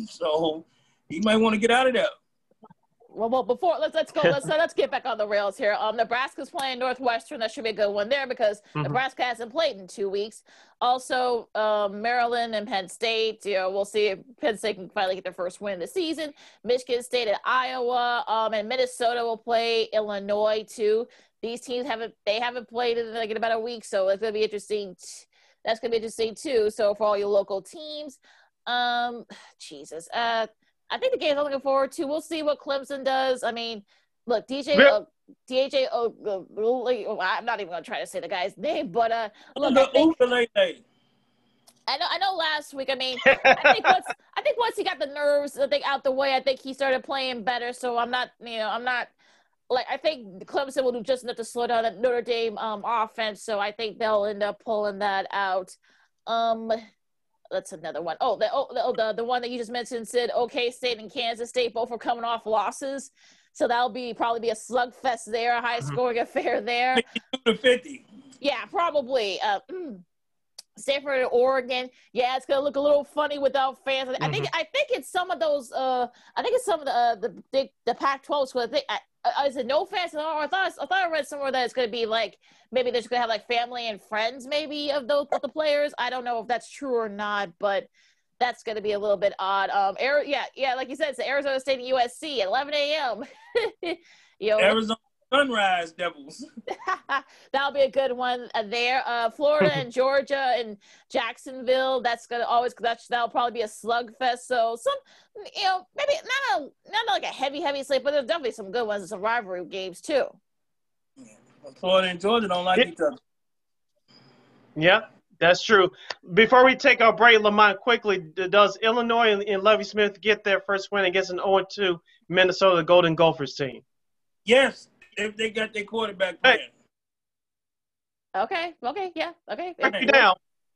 So he might want to get out of there. Well, well, before let's let's go. Let's let's get back on the rails here. Um, Nebraska's playing Northwestern. That should be a good one there because mm-hmm. Nebraska hasn't played in two weeks. Also, um, Maryland and Penn State. You know, we'll see if Penn State can finally get their first win of the season. Michigan State at Iowa. Um, and Minnesota will play Illinois too. These teams haven't they haven't played in like in about a week, so it's gonna be interesting. That's gonna be interesting too. So for all your local teams, um, Jesus, uh I think the games I'm looking forward to. We'll see what Clemson does. I mean, look, DJ, uh, DJ, oh, uh, I'm not even gonna try to say the guy's name, but uh, look, I think, I know, I know. Last week, I mean, I think once, I think once he got the nerves, I think out the way, I think he started playing better. So I'm not, you know, I'm not like I think Clemson will do just enough to slow down that Notre Dame um, offense. So I think they'll end up pulling that out. Um, that's another one. Oh, the oh the, oh, the the one that you just mentioned said OK State and Kansas State both are coming off losses, so that'll be probably be a slugfest there, a high mm-hmm. scoring affair there. to fifty. Yeah, probably. Uh, mm. Stanford, Oregon. Yeah, it's gonna look a little funny without fans. Mm-hmm. I think mm-hmm. I think it's some of those. Uh, I think it's some of the uh, the the, the Pac-12 schools. I think I, uh, is it no fans at all? I thought I thought I read somewhere that it's going to be like maybe they're just going to have like family and friends maybe of those of the players. I don't know if that's true or not, but that's going to be a little bit odd. Um, Air, yeah, yeah, like you said, it's Arizona State and USC at 11 a.m. you know, Arizona Sunrise Devils. That'll be a good one uh, there. Uh, Florida and Georgia and Jacksonville. That's gonna always that's that'll probably be a slugfest. So some, you know, maybe not a not like a heavy heavy slate, but there's definitely some good ones and some rivalry games too. Florida and Georgia don't like each other. Yeah, that's true. Before we take our break, Lamont, quickly, does Illinois and Lovie Smith get their first win against an 0-2 Minnesota Golden Gophers team? Yes, if they got their quarterback playing. Hey. Okay. Okay. Yeah. Okay. Mark you down.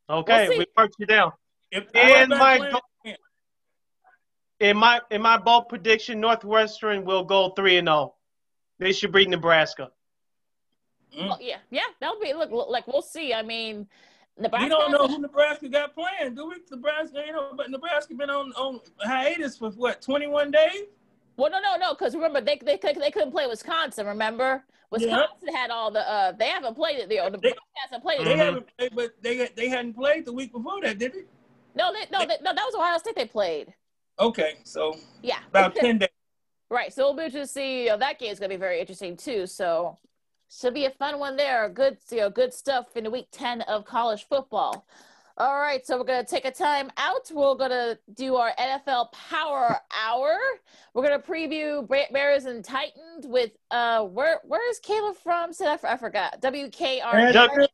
Okay, we'll we marked you down. If in my playing, in my in my bold prediction, Northwestern will go three and zero. Oh. They should beat Nebraska. Mm. Well, yeah, yeah, that'll be look like we'll see. I mean, Nebraska. We don't know who Nebraska got playing, do we? Nebraska, you know, but Nebraska been on on hiatus for what twenty one days. Well, no, no, no, because remember they, they they couldn't play Wisconsin. Remember, Wisconsin yeah. had all the. uh They haven't played it. The, the they, hasn't played it. They haven't played, but they they hadn't played the week before that, did they? No, they, no, they, no. That was Ohio State. They played. Okay, so yeah, about ten days. Right, so we'll be interested to see. Know, that game is going to be very interesting too. So should be a fun one there. Good, you know, good stuff in the week ten of college football. All right, so we're gonna take a time out. We're gonna do our NFL Power Hour. We're gonna preview Bears and Titans with uh, where where is Caleb from? Said I, I forgot. WKRN.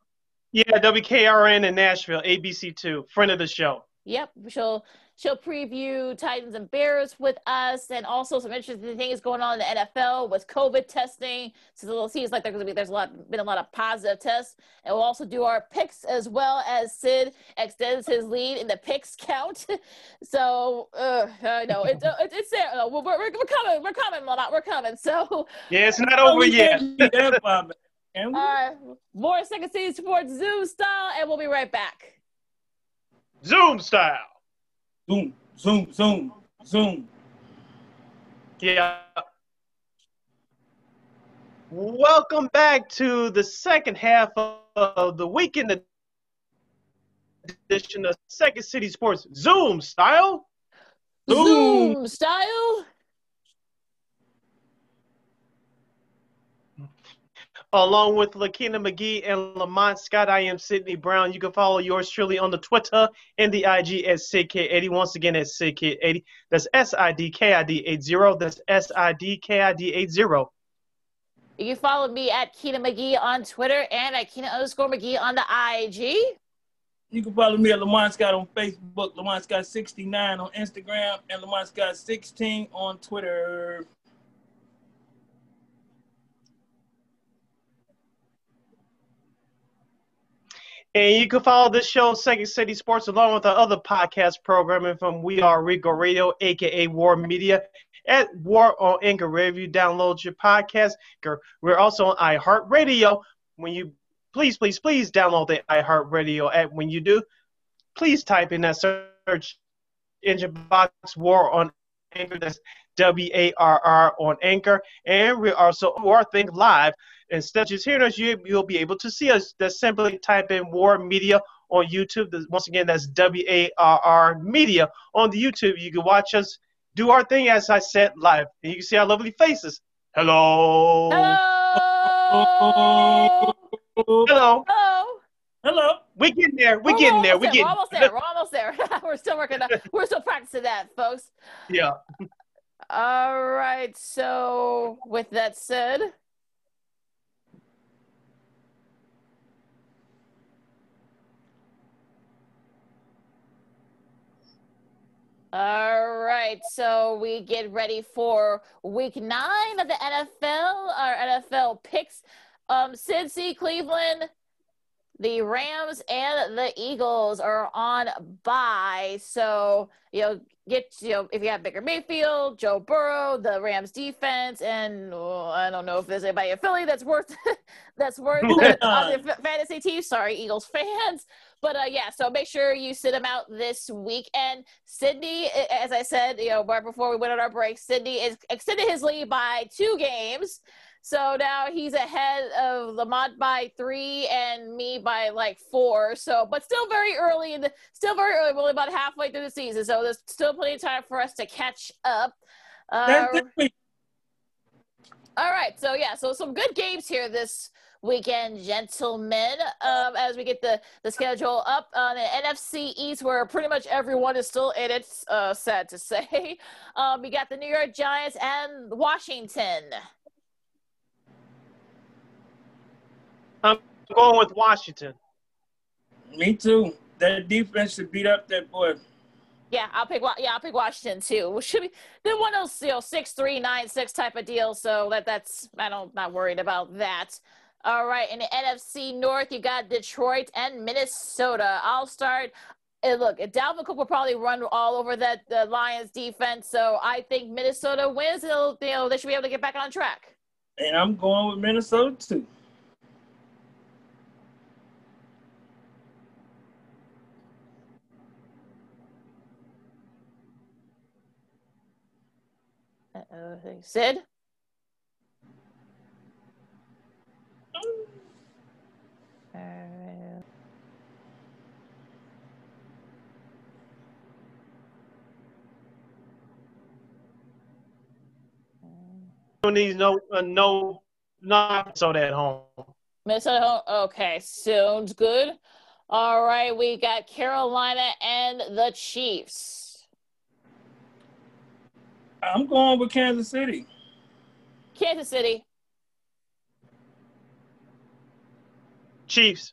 yeah, WKRN in Nashville, ABC two, friend of the show. Yep, she'll She'll preview Titans and Bears with us, and also some interesting things going on in the NFL with COVID testing. So it seems like there's be there's a lot been a lot of positive tests, and we'll also do our picks as well as Sid extends his lead in the picks count. so uh, I know it, uh, it, it's there. Uh, we're, we're, we're coming. We're coming, Lamont. We're coming. So yeah, it's not over yet. All right, more second season sports Zoom style, and we'll be right back. Zoom style zoom, zoom, zoom, zoom. Yeah. Welcome back to the second half of the weekend edition of Second City Sports Zoom style. Zoom, Zoom style. Along with Lakina McGee and Lamont Scott. I am Sydney Brown. You can follow yours truly on the Twitter and the IG at SidKid80. Once again, at SidKid80. That's S I D K I D 80. That's S I D K I D 80. You can follow me at Keena McGee on Twitter and at Keena underscore McGee on the IG. You can follow me at Lamont Scott on Facebook, Lamont Scott 69 on Instagram, and Lamont Scott 16 on Twitter. And you can follow this show, Second City Sports, along with our other podcast programming from We Are Rico Radio, aka WARR Media, at WARR on Anchor. Wherever you download your podcast, we're also on iHeartRadio. When you please, please, please download the iHeartRadio app. When you do, please type in that search engine box WARR on Anchor. That's W A R R on Anchor. And we're also oh, War Think Live Instead of just hearing us, you, you'll be able to see us. Just simply type in WARR Media on YouTube. Once again, that's W A R R Media on the YouTube. You can watch us do our thing, as I said, live. And you can see our lovely faces. Hello. Hello. Hello. Hello. Hello. We're getting there. We're, we're getting there. We're getting. We're almost there. We're almost there. we're still working. On, we're still practicing that, folks. Yeah. All right. So, with that said, All right, so we get ready for week nine of the NFL, our NFL picks. Um, Cincy, Cleveland, the Rams, and the Eagles are on bye. So, you know, get, you know, if you have Baker Mayfield, Joe Burrow, the Rams defense, and well, I don't know if there's anybody in Philly that's worth, that's worth the fantasy team. Sorry, Eagles fans. But uh, yeah, so make sure you sit him out this week. And Sydney, as I said, you know, right before we went on our break, Sydney is extended his lead by two games. So now he's ahead of Lamont by three and me by like four. So, but still very early in the, still very early. We're only about halfway through the season, so there's still plenty of time for us to catch up. Uh, all right, so yeah, so some good games here this weekend, gentlemen. Um, as we get the, the schedule up on the NFC East, where pretty much everyone is still in it, uh, sad to say. Um, we got the New York Giants and Washington. I'm going with Washington. Me too. That defense should beat up that boy. Yeah, I'll pick. Yeah, I'll pick Washington too. Should be then one of those you know six three nine six type of deal. So that that's I don't not worried about that. All right, in the NFC North, you got Detroit and Minnesota. I'll start. And look, Dalvin Cook will probably run all over that the Lions defense, so I think Minnesota wins. They'll, you know, they should be able to get back on track. And I'm going with Minnesota too. Uh-oh. Sid? Uh, Don't no uh, no not so at home. Minnesota home. Okay, sounds good. All right, we got Carolina and the Chiefs. I'm going with Kansas City. Kansas City. Chiefs.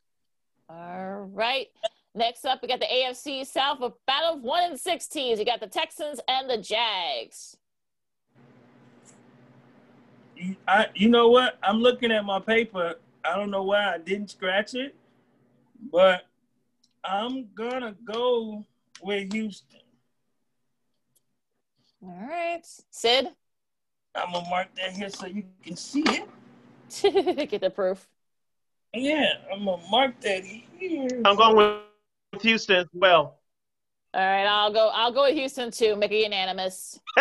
All right. Next up, we got the AFC South, a battle of one and six teams. You got the Texans and the Jags. I, you know what? I'm looking at my paper. I don't know why I didn't scratch it, but I'm gonna go with Houston. All right. Sid? I'm gonna mark that here so you can see it. Get the proof. Yeah, I'm gonna mark that here. I'm going with, with Houston as well. All right, I'll go. I'll go with Houston too. Make it unanimous.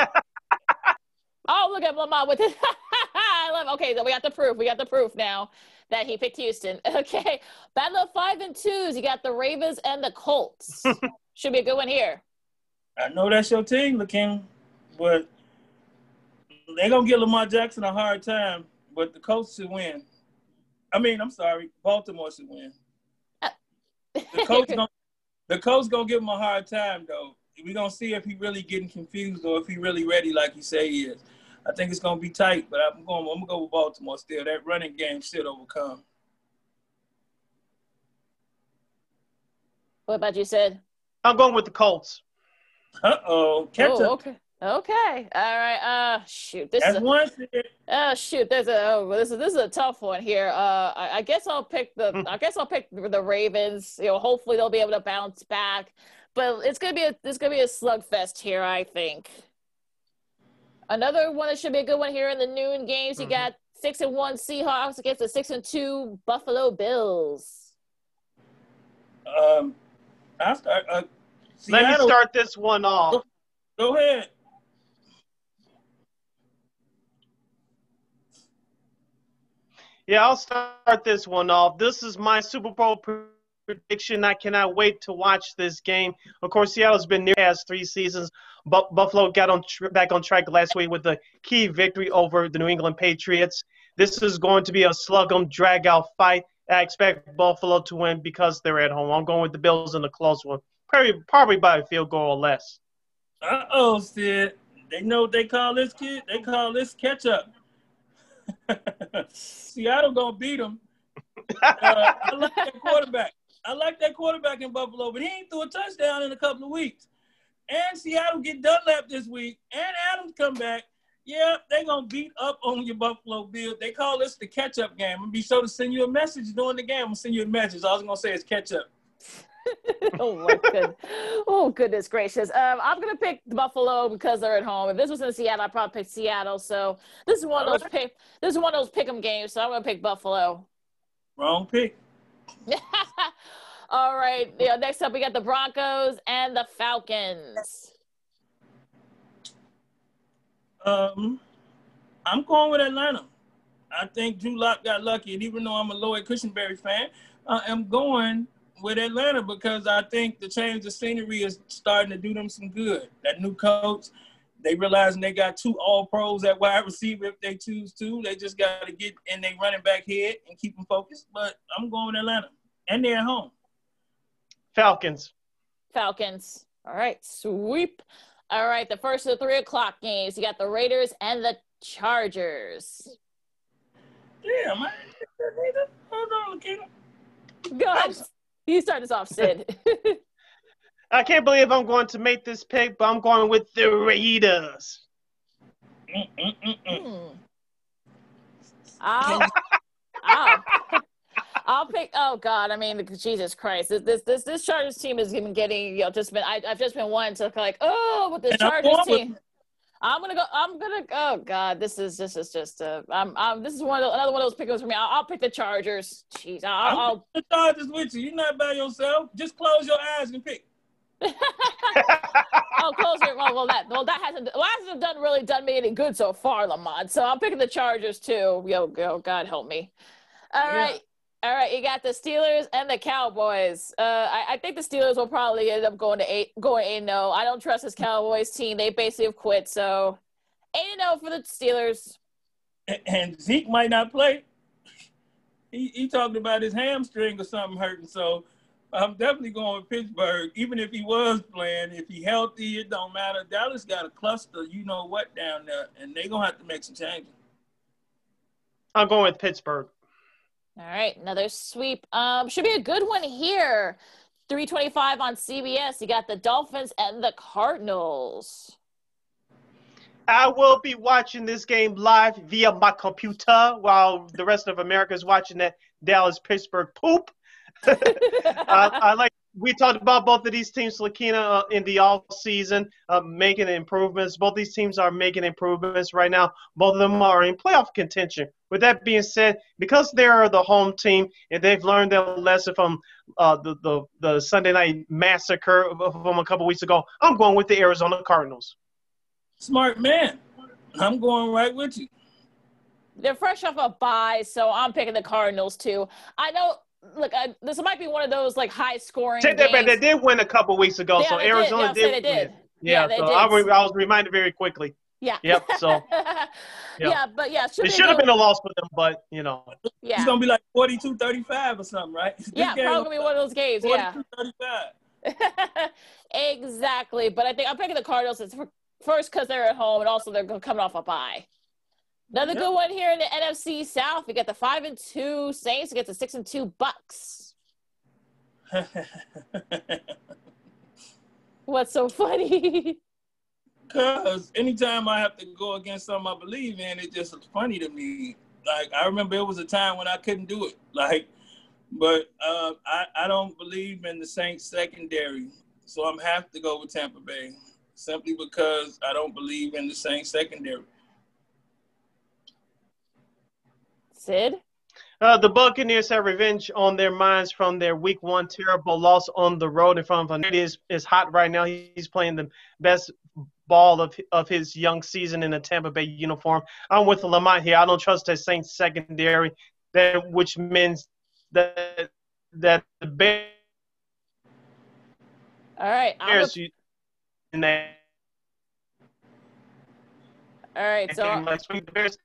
oh, look at Lamont with it. I love. Okay, so we got the proof. We got the proof now that he picked Houston. Okay, battle of five and twos. You got the Ravens and the Colts. Should be a good one here. I know that's your team, Lakin, but they're gonna give Lamar Jackson a hard time. But the Colts should win. I mean, I'm sorry, Baltimore should win. The Colts gonna, the coach gonna give him a hard time though. We're gonna see if he really getting confused or if he really ready like he say he is. I think it's gonna be tight, but I'm going. I'm gonna go with Baltimore still. That running game should overcome. what about you, Sid? I'm going with the Colts. Uh oh, catch Oh, okay. Okay. All right. Uh, shoot. This is That's a, one. Oh shoot, there's a oh, this is this is a tough one here. Uh, I, I guess I'll pick the Hmm. I guess I'll pick the Ravens. You know, hopefully they'll be able to bounce back, but it's gonna be a it's gonna be a slugfest here. I think. Another one that should be a good one here in the noon games. You Mhm. got six and one Seahawks against the six and two Buffalo Bills. Um, I start. Uh, Let me start this one off. Go ahead. Yeah, I'll start this one off. This is my Super Bowl prediction. I cannot wait to watch this game. Of course, Seattle's been near past three seasons. But Buffalo got on tr- back on track last week with a key victory over the New England Patriots. This is going to be a slug-em, drag-out fight. I expect Buffalo to win because they're at home. I'm going with the Bills in a close one, probably probably by a field goal or less. Uh oh, Sid. They know what they call this kid. They call this catch up. Seattle gonna beat them. Uh, I like that quarterback. I like that quarterback in Buffalo, but he ain't threw a touchdown in a couple of weeks. And Seattle get Dunlap this week, and Adams come back. Yeah, they gonna beat up on your Buffalo Bills. They call this the catch up game. I'm gonna be sure to send you a message during the game. I'm gonna send you a message. All I was gonna say is catch up. oh my good. Oh goodness gracious. Um, I'm gonna pick Buffalo because they're at home. If this was in Seattle, I'd probably pick Seattle. So this is one of those pick. This is one of those pick 'em games. So I'm gonna pick Buffalo. Wrong pick. All right. Yeah, next up we got the Broncos and the Falcons. Um, I'm going with Atlanta. I think Drew Lock got lucky, and even though I'm a Lloyd Cushenberry fan, I am going with Atlanta because I think the change of scenery is starting to do them some good. That new coach, they realizing they got two All Pros at wide receiver if they choose to. They just got to get in their running back head and keep them focused. But I'm going with Atlanta, and they're at home. Falcons. Falcons. All right. Sweep. All right. The first of the three o'clock games. You got the Raiders and the Chargers. Damn, I didn't get that neither. Hold on, Lakina. Go ahead. You start us off, Sid. I can't believe I'm going to make this pick, but I'm going with the Raiders. Hmm. I'll, I'll, I'll pick. Oh God, I mean, Jesus Christ, this this this, this Chargers team has been getting, you know, just been. I, I've just been wanting to like, oh, with this Chargers going with- team. I'm gonna go. I'm gonna. Oh God, this is this is just. Uh, I'm. I'm. This is one of the, another one of those pickups for me. I'll, I'll pick the Chargers. Jeez, I'll. I'll the Chargers with you. You're not by yourself. Just close your eyes and pick. oh, closer. Well, well, that well that hasn't well, that hasn't done really done me any good so far, Lamont. So I'm picking the Chargers too. Yo, yo, God help me. All Yeah. right. All right, you got the Steelers and the Cowboys. Uh, I, I think the Steelers will probably end up going to eight, going eight. No, I don't trust this Cowboys team. They basically have quit. So eight zero for the Steelers. and Zeke might not play. He he talked about his hamstring or something hurting, so I'm definitely going with Pittsburgh. Even if he was playing, if he healthy, it don't matter. Dallas got a cluster, you know what, down there, and they gonna have to make some changes. I'm going with Pittsburgh. All right, another sweep. Um, should be a good one here. 325 on CBS. You got the Dolphins and the Cardinals. I will be watching this game live via my computer while the rest of America is watching that Dallas Pittsburgh poop. I like we talked about both of these teams, Lakina, uh, in the all season, uh, making improvements. Both these teams are making improvements right now. Both of them are in playoff contention. With that being said, because they are the home team and they've learned their lesson from uh, the, the the Sunday night massacre from a couple weeks ago, I'm going with the Arizona Cardinals. Smart man. I'm going right with you. They're fresh off a bye, so I'm picking the Cardinals too. I know. Look, I, this might be one of those like high scoring. Take that back. They did win a couple weeks ago, Yeah, so they did. Arizona Yeah, did. they did. win. Yeah, Yeah, they so did. I, re- I was reminded very quickly. Yeah. Yep, so- yeah. but yeah, should It should have been a loss for them, but you know, Yeah. It's gonna be like 42-35 or something, right? This Yeah, game probably gonna be one of those games. Yeah. 42-35. exactly. But I think I'm picking the Cardinals first because they're at home and also they're coming off a bye. Another Yep. good one here in the NFC South. We got the five and two Saints against the six and two Bucks. What's so funny? Cause anytime I have to go against something I believe in, it just is funny to me. Like I remember it was a time when I couldn't do it. Like, but uh, I I don't believe in the Saints secondary, so I'm have to go with Tampa Bay simply because I don't believe in the Saints secondary. Sid? uh, the Buccaneers have revenge on their minds from their Week One terrible loss on the road in front of a is is hot right now. He's playing the best ball of of his young season in a Tampa Bay uniform. I'm with Lamont here. I don't trust that Saints secondary, that which means that that the Bears All right. I'm a- you- in that all right. So game last week, the Bears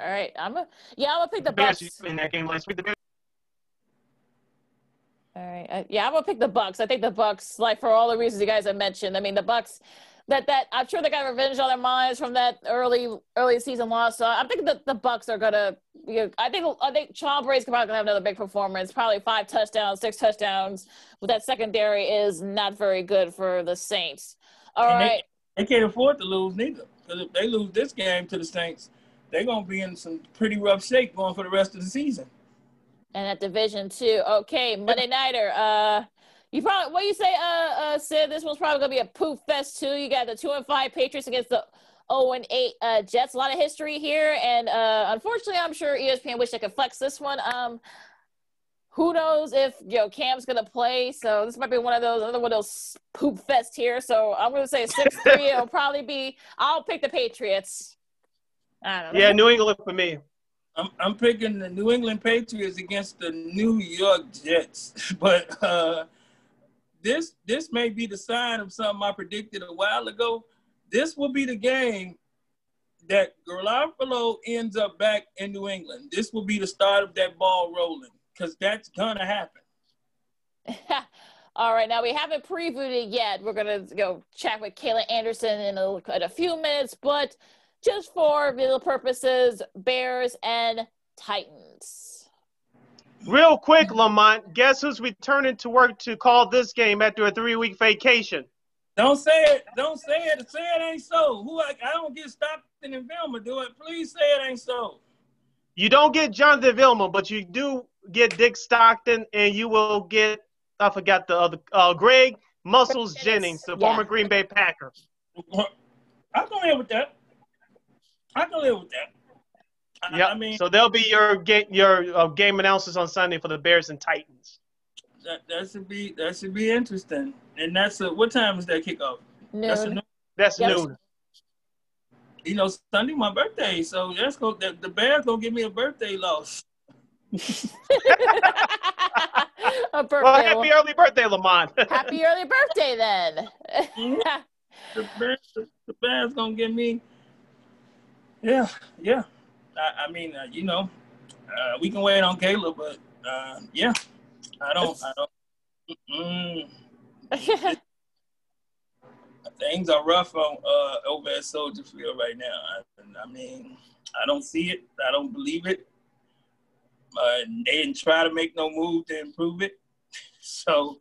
all right. I'm a yeah. I'm gonna pick the Bears Bucks. in that game last week. The Bears All right. Uh, yeah, I'm gonna pick the Bucks. I think the Bucks, like for all the reasons you guys have mentioned. I mean, the Bucks. That that I'm sure they got revenge on their minds from that early early season loss. So I'm thinking that the Bucks are gonna. You know, I think I think Sean Brady's probably gonna have another big performance. Probably five touchdowns, six touchdowns. But that secondary is not very good for the Saints. All And they- They can't afford to lose neither. Because if they lose this game to the Saints, they're gonna be in some pretty rough shape going for the rest of the season. And at Division Two, okay, Monday Nighter. Uh, you probably what you say, uh, uh, Sid? This one's probably gonna be a poof fest too. You got the two and five Patriots against the zero and eight uh, Jets. A lot of history here, and uh, unfortunately, I'm sure ESPN wish they could flex this one. Um, who knows if you know Cam's gonna play? So this might be one of those another one of those poop fest here. So I'm gonna say six three. It'll probably be. I'll pick the Patriots. I don't know. Yeah, New England for me. I'm, I'm picking the New England Patriots against the New York Jets, but uh, this this may be the sign of something I predicted a while ago. This will be the game that Garoppolo ends up back in New England. This will be the start of that ball rolling because that's gonna happen. All right, now we haven't previewed it yet. We're gonna go chat with Kayla Anderson in a, in a few minutes, but just for video purposes, Bears and Titans. Real quick, Lamont, guess who's returning to work to call this game after a three week vacation? Don't say it. Don't say it. Say it ain't so. Who I, I don't get Stockton and Vilma do it. Please say it ain't so. You don't get Jonathan Vilma, but you do get Dick Stockton, and you will get I forgot the other uh, Greg Muscles Jennings. Jennings, the Yeah. former Green Bay Packer. I can live with that. I can live with that. Yeah. I mean, so they'll be your game your uh, game announcers on Sunday for the Bears and Titans. That that should be that should be interesting. And that's a, what time is that kickoff? Noon. That's, noon. that's yes. noon. You know, Sunday my birthday, so that's go. The, the Bears gonna give me a birthday loss. a birthday. Well, happy early birthday, Lamont. happy early birthday, then. the Bears, the Bears gonna give me. Yeah, yeah. I, I mean, uh, you know, uh, we can wait on Caleb, but uh, yeah, I don't. I don't. things are rough on uh, over at Soldier Field right now. I, I, mean, I don't see it. I don't believe it. Uh, they didn't try to make no move to improve it. So,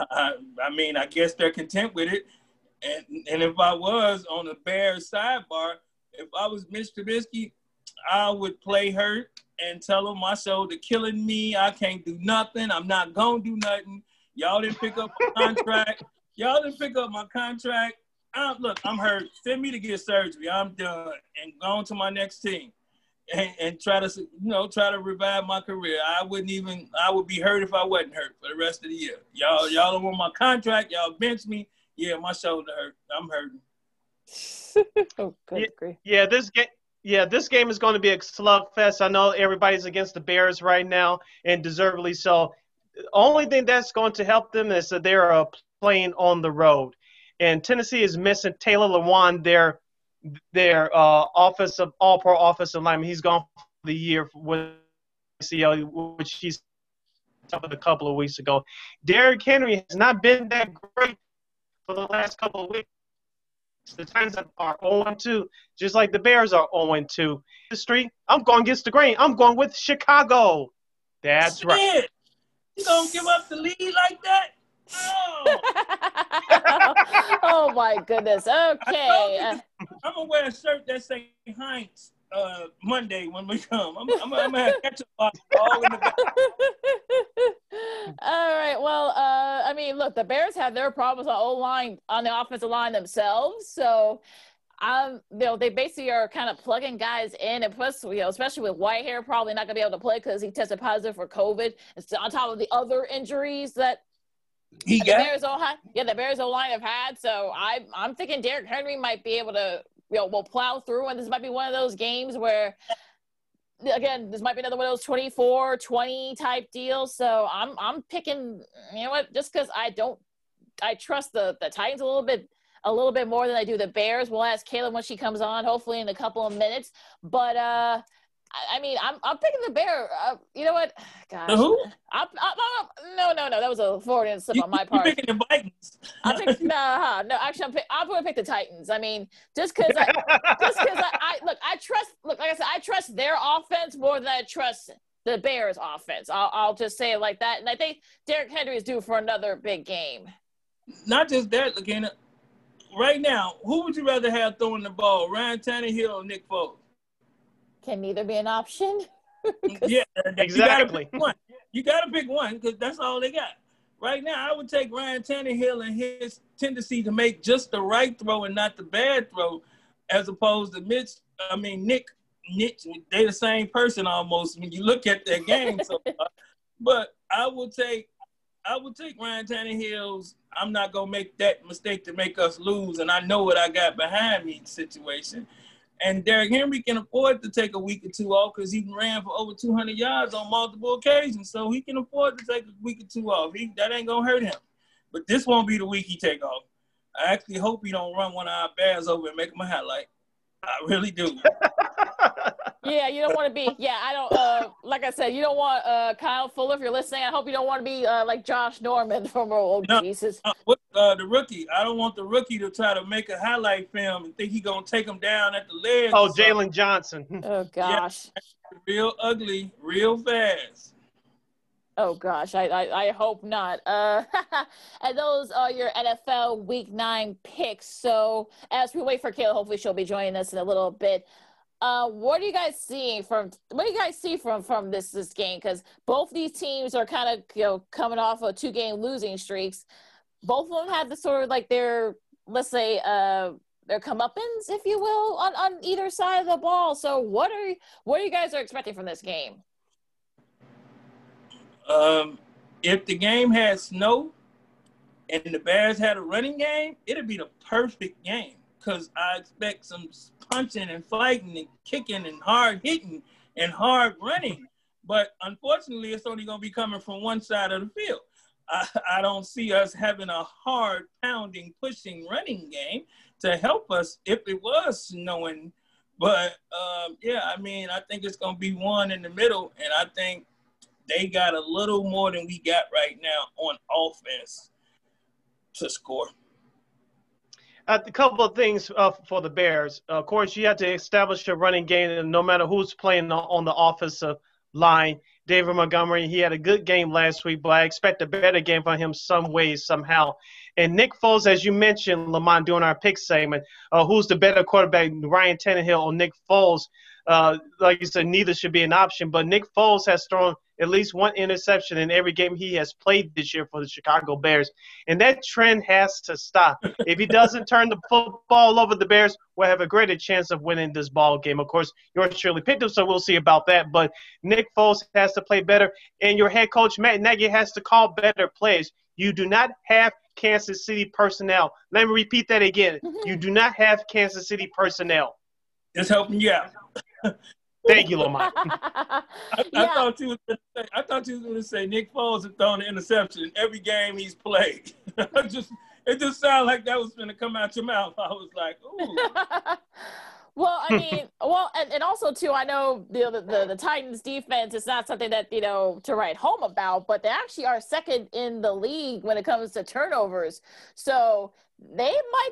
I, I mean, I guess they're content with it. And and if I was on the Bears sidebar, if I was Mitch Trubisky, I would play hurt and tell him my shoulder killing me. I can't do nothing. I'm not gonna do nothing. Y'all didn't pick up my contract. Y'all didn't pick up my contract. I'm, look, I'm hurt. Send me to get surgery. I'm done and going to my next team. And, and, try to you know try to revive my career. I wouldn't even I would be hurt if I wasn't hurt for the rest of the year. Y'all y'all don't want my contract. Y'all bench me. Yeah, my shoulder hurt. I'm hurting. oh, good yeah, yeah, this game. Yeah, this game is going to be a slugfest. I know everybody's against the Bears right now, and deservedly so. The only thing that's going to help them is that they're playing on the road. And Tennessee is missing Taylor Lewan, their their uh, offensive all pro offensive lineman. He's gone for the year with CL, which he's a couple of weeks ago. Derrick Henry has not been that great for the last couple of weeks. The Titans are 0-2, just like the Bears are 0-2. The street, I'm going against the grain. I'm going with Chicago. That's Shit. right. You don't give up the lead like that? oh my goodness. Okay. I'm gonna wear a shirt that say Heinz uh, Monday when we come. I'm, I'm, I'm gonna have ketchup all in the back. All right. Well, uh, I mean, look, the Bears have their problems on O line on the offensive line themselves. So um, you know, they basically are kind of plugging guys in, and plus, you know, especially with Whitehair probably not gonna be able to play because he tested positive for COVID. It's on top of the other injuries that he the got Bears O line, yeah, the Bears O line have had. So I, I'm thinking Derrick Henry might be able to, you know, will plow through, and this might be one of those games where, again, this might be another one of those 24, 20 type deals. So I'm, I'm picking, you know what, just because I don't, I trust the the Titans a little bit a little bit more than I do the Bears. We'll ask Kayla when she comes on, hopefully in a couple of minutes. But uh, I mean, I'm I'm picking the bear. Uh, you know what? Gosh. The who? I'm, I'm, I'm, no, no, no. That was a Floridian slip you, on my part. You're picking the Vikings. I picked no, huh, no. Actually, I'm, pick, I'm going to pick the Titans. I mean, just because I, just because I, I, look, I trust. Look, like I said, I trust their offense more than I trust the Bears' offense. I'll, I'll just say it like that. And I think Derrick Henry is due for another big game. Not just that, Lakina. Right now, who would you rather have throwing the ball, Ryan Tannehill or Nick Foles? Can neither be an option. yeah, exactly. You got to pick one because that's all they got. Right now, I would take Ryan Tannehill and his tendency to make just the right throw and not the bad throw, as opposed to Mitch. I mean, Nick. Nick, they the same person almost when you look at their game. So, but I would take, I would take Ryan Tannehill's. I'm not gonna make that mistake to make us lose, and I know what I got behind me situation. And Derrick Henry can afford to take a week or two off because he ran for over 200 yards on multiple occasions. So he can afford to take a week or two off. He, that ain't going to hurt him. But this won't be the week he take off. I actually hope he don't run one of our bears over and make him a highlight. I really do. yeah, you don't want to be. Yeah, I don't. Uh, like I said, you don't want uh, Kyle Fuller. If you're listening, I hope you don't want to be uh, like Josh Norman from Oh no, Jesus. Uh, what, uh, the rookie. I don't want the rookie to try to make a highlight film and think he gonna take him down at the leg. Oh, Jaylon Johnson. Oh gosh. Yeah, real ugly, real fast. Oh gosh, I, I, I hope not. Uh, and those are your NFL Week Nine picks. So as we wait for Kayla, hopefully she'll be joining us in a little bit. Uh, what are you guys seeing from? What do you guys see from from this this game? Because both these teams are kind of you know coming off of two game losing streaks. Both of them had the sort of like their let's say uh their comeuppance, if you will, on, on either side of the ball. So what are what are you guys are expecting from this game? Um, if the game had snow and the Bears had a running game, it'd be the perfect game because I expect some punching and fighting and kicking and hard hitting and hard running. But unfortunately, it's only going to be coming from one side of the field. I, I don't see us having a hard pounding, pushing running game to help us if it was snowing. But um, yeah, I mean, I think it's going to be one in the middle, and I think they got a little more than we got right now on offense to score. Uh, a couple of things uh, for the Bears. Of course, you have to establish a running game, and no matter who's playing on the offensive line. David Montgomery, he had a good game last week, but I expect a better game from him some ways, somehow. And Nick Foles, as you mentioned, Lamont, during our pick segment, uh, who's the better quarterback, Ryan Tannehill or Nick Foles? Uh, like you said, neither should be an option. But Nick Foles has thrown at least one interception in every game he has played this year for the Chicago Bears. And that trend has to stop. if he doesn't turn the football over, the Bears will have a greater chance of winning this ball game. Of course, yours surely picked him, so we'll see about that. But Nick Foles has to play better, and your head coach, Matt Nagy, has to call better plays. You do not have Kansas City personnel. Let me repeat that again. You do not have Kansas City personnel. Just helping you out. Thank you, Lamont. I, yeah. I, thought you was gonna say, I thought you was going to say Nick Foles has thrown an interception in every game he's played. just it just sounded like that was going to come out your mouth. I was like, ooh. well, I mean, well, and, and also too, I know the, the the Titans defense is not something that you know to write home about, but they actually are second in the league when it comes to turnovers. So they might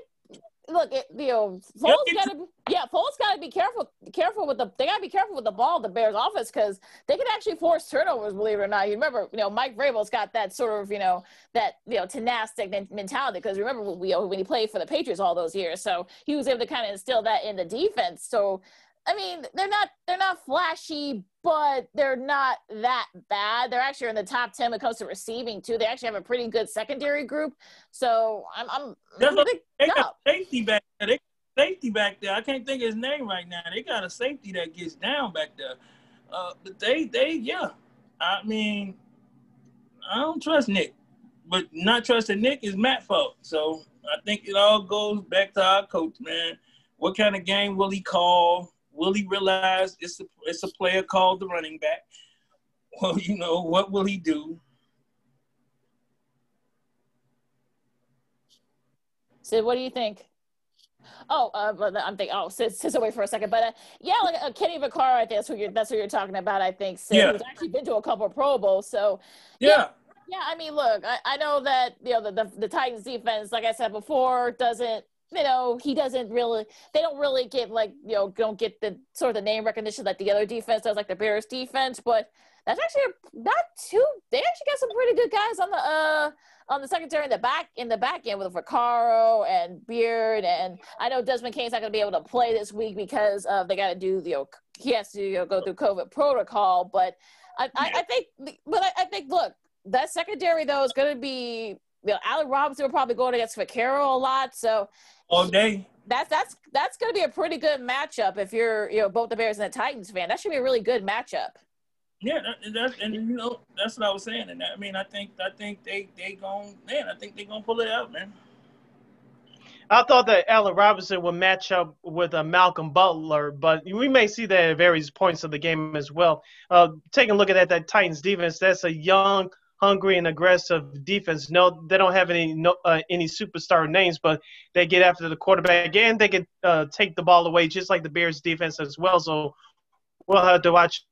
look, it, you know, Foles gotta, yeah, Foles gotta be careful, careful with the, they gotta be careful with the ball, the Bears' offense, because they can actually force turnovers. Believe it or not, you remember, you know, Mike Vrabel's got that sort of, you know, that you know, tenacity mentality. Because remember, we, when he played for the Patriots all those years, so he was able to kind of instill that in the defense. So I mean, they're not they're not flashy, but they're not that bad. They're actually in the top ten when it comes to receiving too. They actually have a pretty good secondary group. So I'm I'm they, they got safety back there. They safety back there. I can't think of his name right now. They got a safety that gets down back there. Uh, but they they yeah. I mean, I don't trust Nick, but not trusting Nick is Matt fault. So I think it all goes back to our coach, man. What kind of game will he call? Will he realize it's a, it's a player called the running back? Well, you know, what will he do? Sid, what do you think? Oh, uh, I'm thinking. Oh, sit, sit away for a second. But uh, yeah, like uh, Kenny Vaccaro, I think that's who you're. That's who you're talking about. I think. Sid, yeah. Who's actually been to a couple of Pro Bowls. So yeah. yeah. yeah I mean, look, I, I know that you know the, the the Titans defense, like I said before, doesn't you know, he doesn't really, they don't really get like, you know, don't get the sort of the name recognition that the other defense does, like the Bears defense. But that's actually not too, they actually got some pretty good guys on the, uh, on the secondary in the back, in the back end with Vaccaro and Byard. And I know Desmond King's not going to be able to play this week because of, they got to do, you know, he has to you know, go through COVID protocol. But I, I, I think, but I, I think, look, that secondary though is going to be you know, Allen Robinson will probably go against Vaccaro a lot. So all day. That's that's that's going to be a pretty good matchup if you're you know both the Bears and the Titans fan. That should be a really good matchup. Yeah, that, that's and you know that's what I was saying. And I mean, I think I think they they going man, I think they gonna pull it out, man. I thought that Allen Robinson would match up with uh, Malcolm Butler, but we may see that at various points of the game as well. Uh, taking a look at that, that Titans defense, that's a young, hungry and aggressive defense. No, they don't have any no, uh, any superstar names, but they get after the quarterback and they can uh, take the ball away just like the Bears defense as well. So we'll have to watch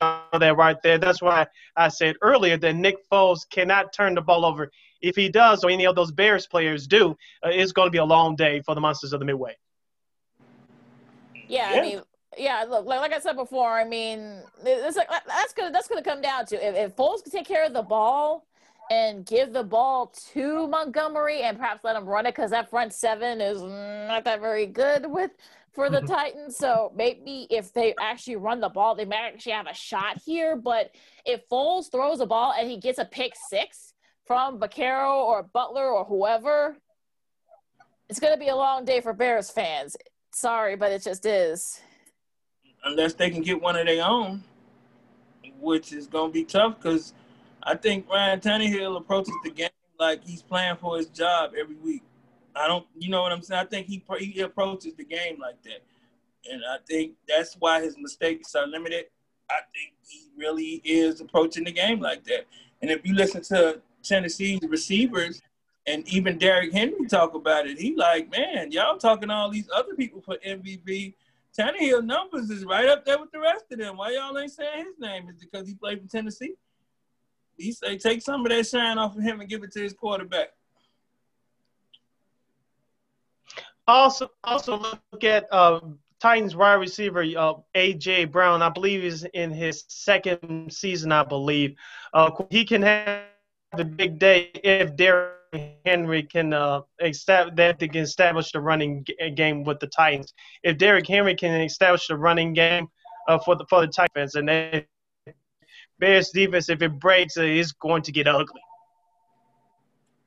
that right there. That's why I said earlier that Nick Foles cannot turn the ball over. If he does, or any of those Bears players do, uh, it's going to be a long day for the Monsters of the Midway. Yeah, yeah. I mean, yeah, look, like, like I said before, I mean, it's like that's gonna that's gonna come down to if, if Foles can take care of the ball and give the ball to Montgomery and perhaps let him run it because that front seven is not that very good with for the. Titans. So maybe if they actually run the ball, they might actually have a shot here. But if Foles throws a ball and he gets a pick six from Vaccaro or Butler or whoever, It's going to be a long day for Bears fans. Sorry, but it just is. Unless they can get one of their own, which is going to be tough because I think Ryan Tannehill approaches the game like he's playing for his job every week. I don't, you know what I'm saying? I think he he approaches the game like that, and I think that's why his mistakes are limited. I think he really is approaching the game like that. And if you listen to Tennessee's receivers and even Derrick Henry talk about it, he like, man, y'all talking all these other people for MVP. Tannehill numbers is right up there with the rest of them. Why y'all ain't saying his name? Is because he played for Tennessee? He say take some of that shine off of him and give it to his quarterback. Also, also look at uh, Titans wide receiver uh, AJ Brown. I believe he's in his second season. I believe uh, he can have a big day if Derrick Henry can uh, establish that they can establish the running game with the Titans. If Derrick Henry can establish the running game uh, for the for the Titans, and then Bears defense, if it breaks, uh, it's going to get ugly.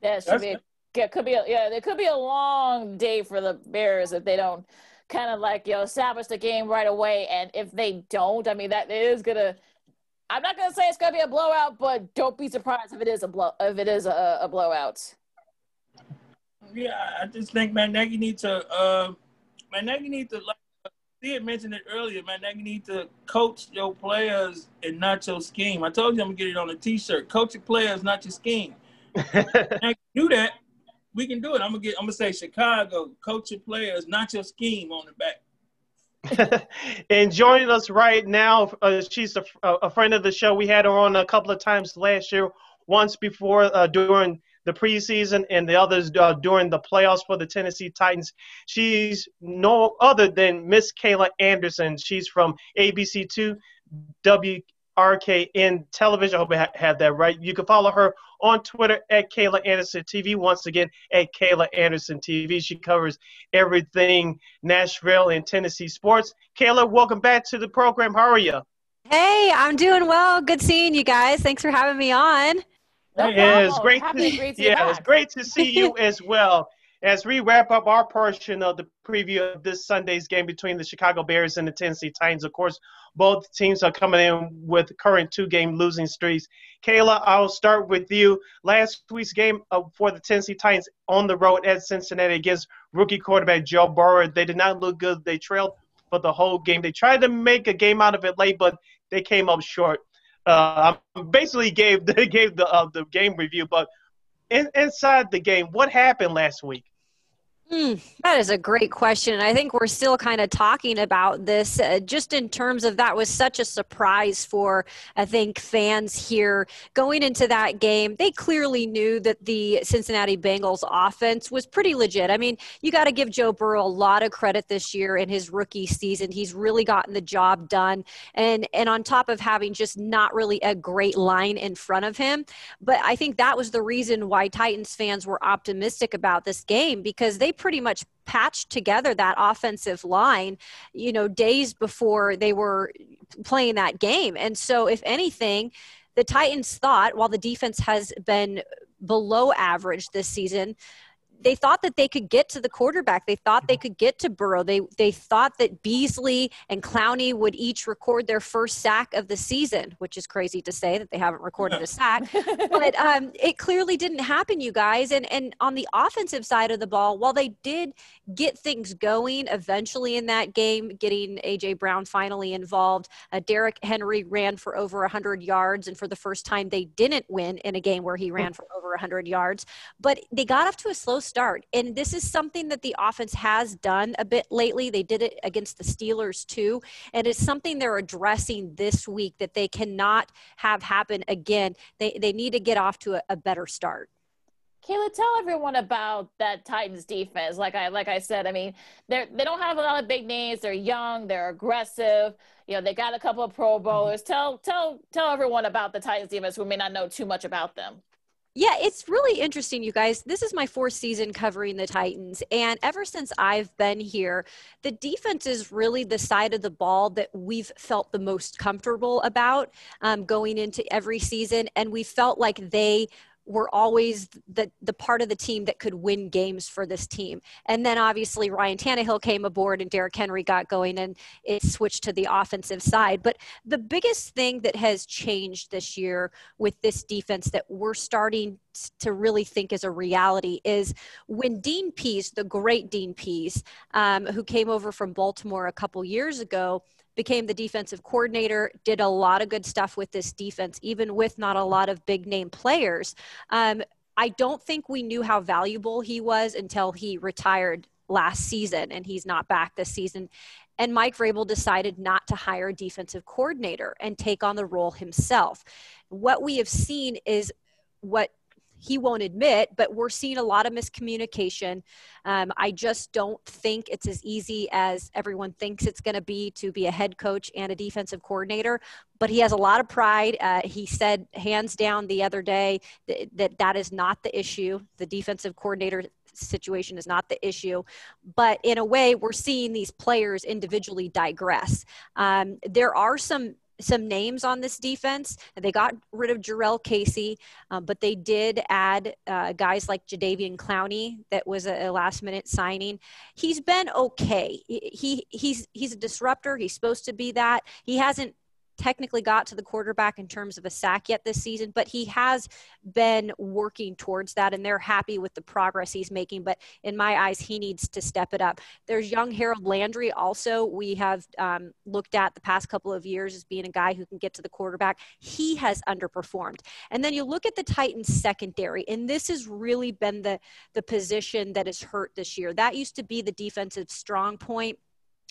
Yeah, it should be. Yeah, could be. A, yeah, it could be a long day for the Bears if they don't kind of like you know establish the game right away. And if they don't, I mean that is gonna. I'm not gonna say it's gonna be a blowout, but don't be surprised if it is a blow if it is a, a blowout. Yeah, I just think Matt Nagy needs to. Uh, Matt Nagy needs to like. He had mentioned it earlier, man. Nagy need to coach your players and not your scheme. I told you I'm gonna get it on a T-shirt. Coach your players, not your scheme. do that we can do it. I'm gonna get. I'm gonna say Chicago. Coach your players, not your scheme on the back. and joining us right now, uh, she's a, a, friend of the show. We had her on a couple of times last year, once before uh, during the preseason, and the others uh, during the playoffs for the Tennessee Titans. She's no other than Miss Kayla Anderson. She's from ABC2 W RKN Television. I hope I have that right. You can follow her on Twitter at Kayla Anderson TV. Once again, at Kayla Anderson TV. She covers everything Nashville and Tennessee sports. Kayla, welcome back to the program. How are you? Hey, I'm doing well. Good seeing you guys. Thanks for having me on. No yeah, it's great. To, great to yeah, it's great to see you as well. As we wrap up our portion of the preview of this Sunday's game between the Chicago Bears and the Tennessee Titans, of course, both teams are coming in with current two game losing streaks. Kayla, I'll start with you. Last week's game uh, for the Tennessee Titans on the road at Cincinnati against rookie quarterback Joe Burrow, they did not look good. They trailed for the whole game. They tried to make a game out of it late, but they came up short. Uh, I basically gave the gave the uh, the game review, but in, inside the game, what happened last week? Mm, that is a great question. I think we're still kind of talking about this uh, just in terms of that was such a surprise for, I think, fans here going into that game. They clearly knew that the Cincinnati Bengals offense was pretty legit. I mean, you got to give Joe Burrow a lot of credit this year in his rookie season. He's really gotten the job done. And, and on top of having just not really a great line in front of him. But I think that was the reason why Titans fans were optimistic about this game because they pretty much patched together that offensive line, you know, days before they were playing that game. And so, if anything, the Titans thought while the defense has been below average this season, they thought that they could get to the quarterback. They thought they could get to Burrow. They they thought that Beasley and Clowney would each record their first sack of the season, which is crazy to say that they haven't recorded a sack. but um, it clearly didn't happen, you guys. And and on the offensive side of the ball, while they did get things going eventually in that game, getting AJ Brown finally involved, uh, Derrick Henry ran for over 100 yards, and for the first time, they didn't win in a game where he ran for over 100 yards. But they got off to a slow start. And this is something that the offense has done a bit lately. They did it against the Steelers too. And it's something they're addressing this week that they cannot have happen again. They, they need to get off to a, a better start. Kayla, tell everyone about that Titans defense. Like I like I said, I mean, they they don't have a lot of big names. They're young. They're aggressive. You know, they got a couple of Pro Bowlers. Tell tell tell everyone about the Titans defense who may not know too much about them. Yeah, it's really interesting, you guys. This is my fourth season covering the Titans. And ever since I've been here, the defense is really the side of the ball that we've felt the most comfortable about um, going into every season. And we felt like they were always the, the part of the team that could win games for this team. And then obviously Ryan Tannehill came aboard and Derrick Henry got going and it switched to the offensive side. But the biggest thing that has changed this year with this defense that we're starting to really think is a reality is when Dean Pees, the great Dean Pees, um, who came over from Baltimore a couple years ago, became the defensive coordinator, did a lot of good stuff with this defense, even with not a lot of big name players. Um, I don't think we knew how valuable he was until he retired last season, and he's not back this season. And Mike Vrabel decided not to hire a defensive coordinator and take on the role himself. What we have seen is what he won't admit, but we're seeing a lot of miscommunication. Um, I just don't think it's as easy as everyone thinks it's going to be to be a head coach and a defensive coordinator. But he has a lot of pride. Uh, he said hands down the other day that, that that is not the issue. The defensive coordinator situation is not the issue. But in a way, we're seeing these players individually digress. Um, there are some some names on this defense. They got rid of Jurrell Casey, um, but they did add uh, guys like Jadeveon Clowney. That was a, a, last minute signing. He's been okay. He, he he's he's a disruptor. He's supposed to be that. He hasn't technically got to the quarterback in terms of a sack yet this season, but he has been working towards that, and they're happy with the progress he's making. But in my eyes, he needs to step it up. There's young Harold Landry, also, we have um, looked at the past couple of years as being a guy who can get to the quarterback. He has underperformed. And then you look at the Titans secondary, and this has really been the, the position that is hurt this year. That used to be the defensive strong point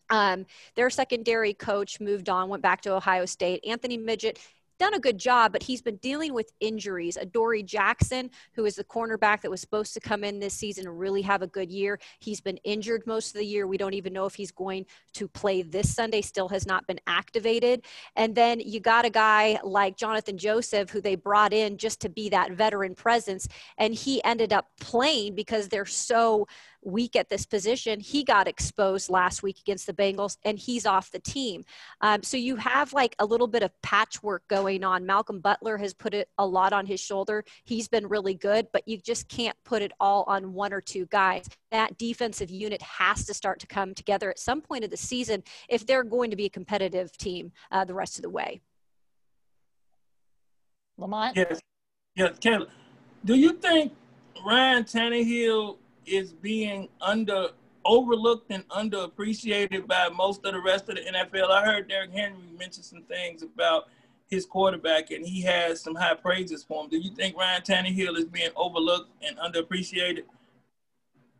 um, their secondary coach moved on, went back to Ohio State. Anthony Midget done a good job, but he's been dealing with injuries. Adoree Jackson, who is the cornerback that was supposed to come in this season and really have a good year, he's been injured most of the year. We don't even know if he's going to play this Sunday, still has not been activated. And then you got a guy like Johnathan Joseph, who they brought in just to be that veteran presence, and he ended up playing because they're so weak at this position. He got exposed last week against the Bengals and he's off the team. Um, so you have like a little bit of patchwork going on. Malcolm Butler has put it a lot on his shoulder. He's been really good, but you just can't put it all on one or two guys. That defensive unit has to start to come together at some point of the season if they're going to be a competitive team uh, the rest of the way. Lamont? Yes. Yes, Kayla. Do you think Ryan Tannehill is being under overlooked and underappreciated by most of the rest of the NFL. I heard Derrick Henry mention some things about his quarterback, and he has some high praises for him. Do you think Ryan Tannehill is being overlooked and underappreciated?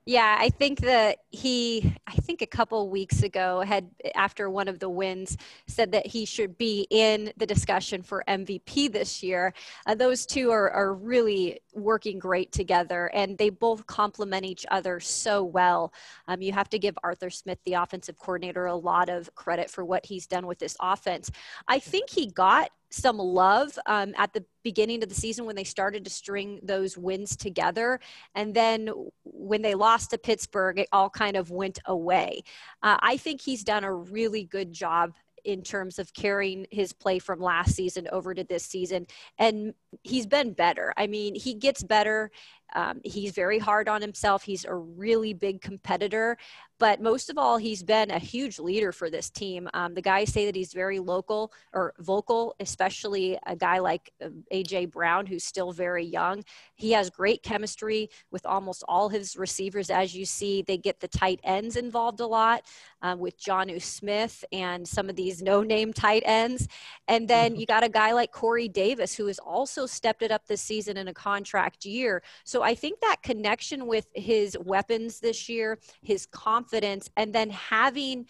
Yeah, I think that he, I think a couple weeks ago, had after one of the wins, said that he should be in the discussion for MVP this year. Uh, those two are, are really working great together, and they both complement each other so well. Um, you have to give Arthur Smith, the offensive coordinator, a lot of credit for what he's done with this offense. I think he got some love um, at the beginning of the season when they started to string those wins together. And then when they lost to Pittsburgh, it all kind of went away. Uh, I think he's done a really good job in terms of carrying his play from last season over to this season. And he's been better. I mean, he gets better. Um, he's very hard on himself. He's a really big competitor, but most of all, he's been a huge leader for this team. Um, the guys say that he's very local or vocal, especially a guy like um, AJ Brown, who's still very young. He has great chemistry with almost all his receivers. As you see, they get the tight ends involved a lot um, with Jonnu Smith and some of these no-name tight ends. And then mm-hmm. you got a guy like Corey Davis, who has also stepped it up this season in a contract year. So I think that connection with his weapons this year, his confidence, and then having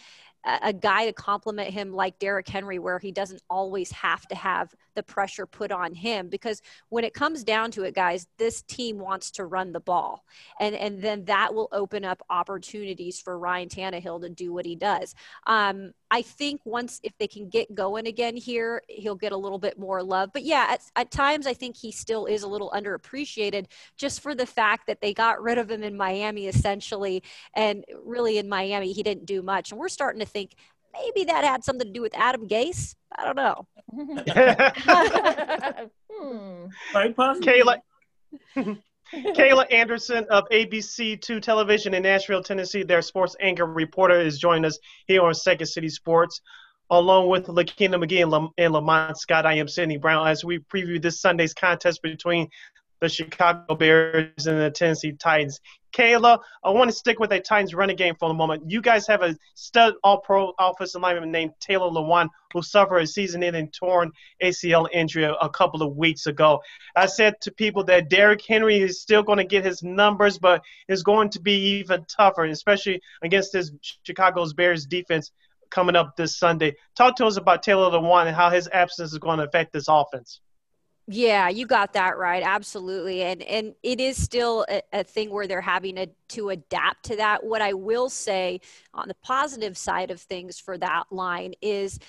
a guy to complement him like Derrick Henry, where he doesn't always have to have the pressure put on him. Because when it comes down to it, guys, this team wants to run the ball. And, and then that will open up opportunities for Ryan Tannehill to do what he does. Um, I think once, if they can get going again here, he'll get a little bit more love. But yeah, at, at times I think he still is a little underappreciated just for the fact that they got rid of him in Miami essentially. And really in Miami, he didn't do much. And we're starting to think maybe that had something to do with Adam Gase. I don't know. hmm. Kayla, Kayla Anderson of ABC2 Television in Nashville, Tennessee, their sports anchor reporter, is joining us here on Second City Sports. Along with Lakina McGee and, Lam- and Lamont Scott, I am Sydney Brown as we preview this Sunday's contest between the Chicago Bears and the Tennessee Titans. Kayla, I want to stick with a Titans running game for a moment. You guys have a stud all-pro offensive lineman named Taylor Lewan who suffered a season-ending torn ACL injury a couple of weeks ago. I said to people that Derrick Henry is still going to get his numbers, but it's going to be even tougher, especially against this Chicago's Bears defense coming up this Sunday. Talk to us about Taylor Lewan and how his absence is going to affect this offense. Yeah, you got that right. Absolutely. And and it is still a, a, thing where they're having to, to adapt to that. What I will say on the positive side of things for that line is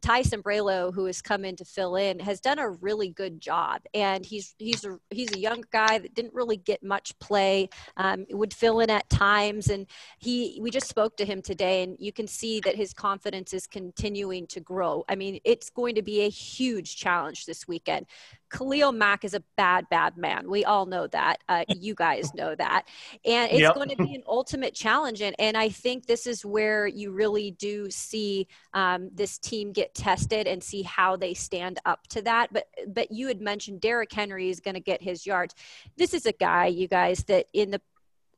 Tyson Sambrailo, who has come in to fill in, has done a really good job. And he's he's a he's a young guy that didn't really get much play. Um, would fill in at times, and he we just spoke to him today, and you can see that his confidence is continuing to grow. I mean, it's going to be a huge challenge this weekend. Khalil Mack is a bad, bad man. We all know that. Uh, you guys know that. And it's yep. going to be an ultimate challenge. And, and I think this is where you really do see um, this team get tested and see how they stand up to that. But, but you had mentioned Derrick Henry is going to get his yards. This is a guy, you guys, that in the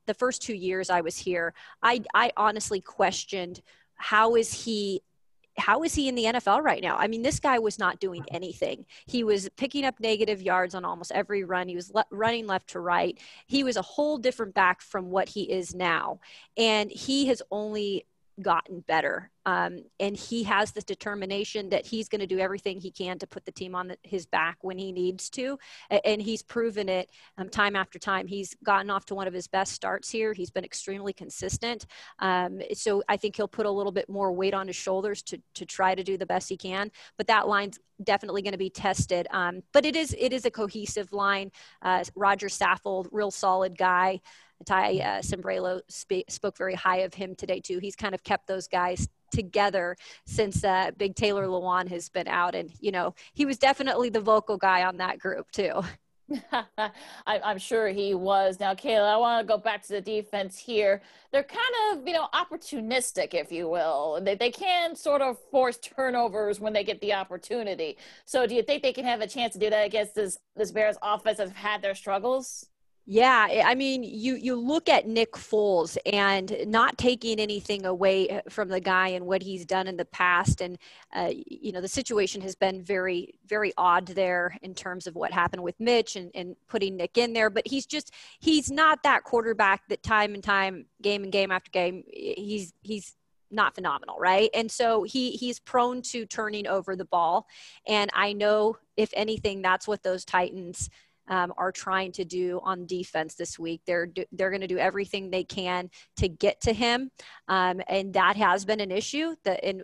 the first two years I was here, I, I honestly questioned how is he how is he in the NFL right now? I mean, this guy was not doing anything. He was picking up negative yards on almost every run. He was le- running left to right. He was a whole different back from what he is now. And he has only gotten better. Um, and he has this determination that he's going to do everything he can to put the team on the, his back when he needs to. And he's proven it um, time after time. He's gotten off to one of his best starts here. He's been extremely consistent. Um, so I think he'll put a little bit more weight on his shoulders to, to try to do the best he can. But that line's definitely going to be tested. Um, but it is it is a cohesive line. Uh, Rodger Saffold, real solid guy. Ty uh, sp- spoke very high of him today too. He's kind of kept those guys together since uh, Big Taylor Lewan has been out, and you know he was definitely the vocal guy on that group too. I, am sure he was. Now, Kayla, I want to go back to the defense here. They're kind of, you know, opportunistic, if you will. They, they can sort of force turnovers when they get the opportunity. So, do you think they can have a chance to do that against this this Bears offense that's had their struggles? Yeah, I mean, you you look at Nick Foles and not taking anything away uh, from the guy and what he's done in the past, and uh, you know the situation has been very very odd there in terms of what happened with Mitch and, and putting Nick in there. But he's just he's not that quarterback that time and time, game and game after game, he's he's not phenomenal, right? And so he he's prone to turning over the ball, and I know if anything, that's what those Titans um, are trying to do on defense this week. They're do, they're going to do everything they can to get to him, um, and that has been an issue. That in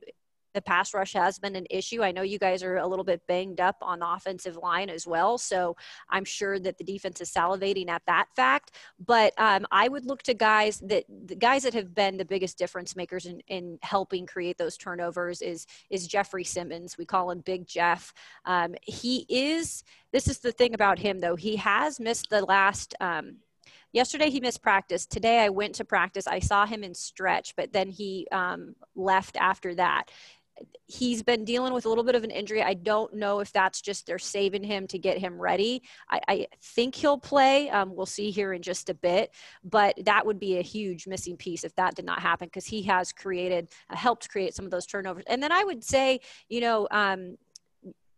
the pass rush has been an issue. I know you guys are a little bit banged up on the offensive line as well. So I'm sure that the defense is salivating at that fact. But um, I would look to guys that the guys that have been the biggest difference makers in, in helping create those turnovers is is Jeffery Simmons. We call him Big Jeff. Um, he is. This is the thing about him though. He has missed the last. Um, yesterday he missed practice today i went to practice i saw him in stretch but then he um, left after that he's been dealing with a little bit of an injury. I don't know if that's just they're saving him to get him ready. I, I think he'll play. Um, we'll see here in just a bit, but that would be a huge missing piece if that did not happen because he has created, uh, helped create some of those turnovers. And then I would say, you know, um,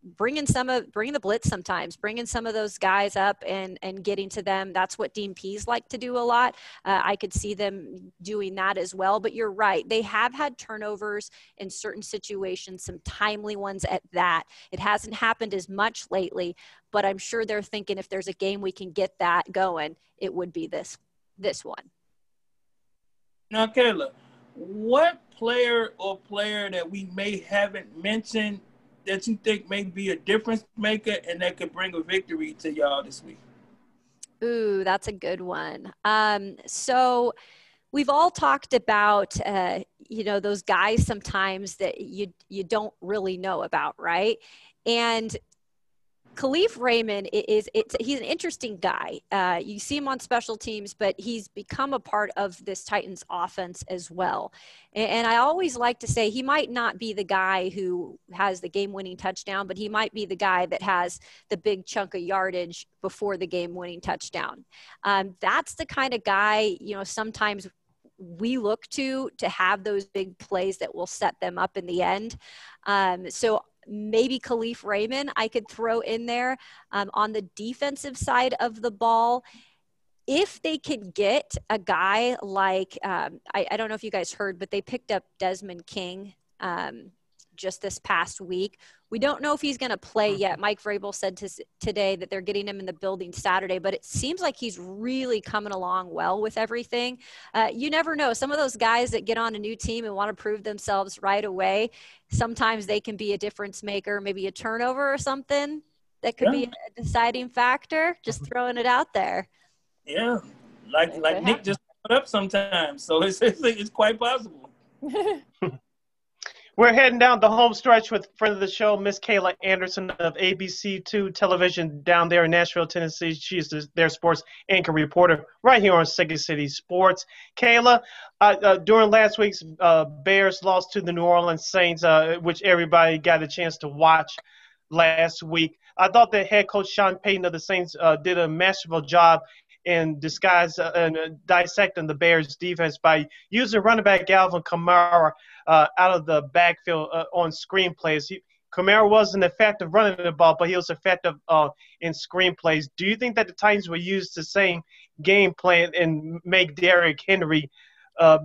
bringing some of bringing the blitz sometimes bringing some of those guys up and and getting to them. That's what dean pees like to do a lot. Uh, i could see them doing that as well but you're right. They have had turnovers in certain situations some timely ones at that. It hasn't happened as much lately but i'm sure they're thinking if there's a game we can get that going it would be this this one. Now kayla what player or player that we may haven't mentioned that you think may be a difference maker and that could bring a victory to y'all this week? Ooh, that's a good one. Um, so we've all talked about, uh, you know, those guys sometimes that you you don't really know about, right? And Kalif Raymond is it's he's an interesting guy. Uh, you see him on special teams, but he's become a part of this Titans offense as well. And, and I always like to say he might not be the guy who has the game-winning touchdown, but he might be the guy that has the big chunk of yardage before the game-winning touchdown. Um, that's the kind of guy you know sometimes we look to to have those big plays that will set them up in the end. Um, so maybe Kalif Raymond I could throw in there um, on the defensive side of the ball. If they could get a guy like, um, I, I, don't know if you guys heard, but they picked up Desmond King um, just this past week. We don't know if he's going to play yet. Mm-hmm. Mike Vrabel said to, today that they're getting him in the building Saturday, but it seems like he's really coming along well with everything. Uh, you never know. Some of those guys that get on a new team and want to prove themselves right away, sometimes they can be a difference maker, maybe a turnover or something that could yeah. be a deciding factor. Just mm-hmm. throwing it out there. Yeah, like like Nick just put up sometimes, so it's it's, it's quite possible. We're heading down the home stretch with friend of the show, Miss Kayla Anderson of ABC2 Television down there in Nashville, Tennessee. She's their sports anchor reporter right here on Second City Sports. Kayla, uh, uh, during last week's uh, Bears lost to the New Orleans Saints, uh, which everybody got a chance to watch last week. I thought that head coach Sean Payton of the Saints uh, did a masterful job in disguise uh, and dissecting the Bears defense by using running back Alvin Kamara uh, out of the backfield uh, on screenplays. He, Kamara wasn't effective running the ball, but he was effective uh, in screenplays. Do you think that the Titans will use the same game plan and make Derrick Henry uh,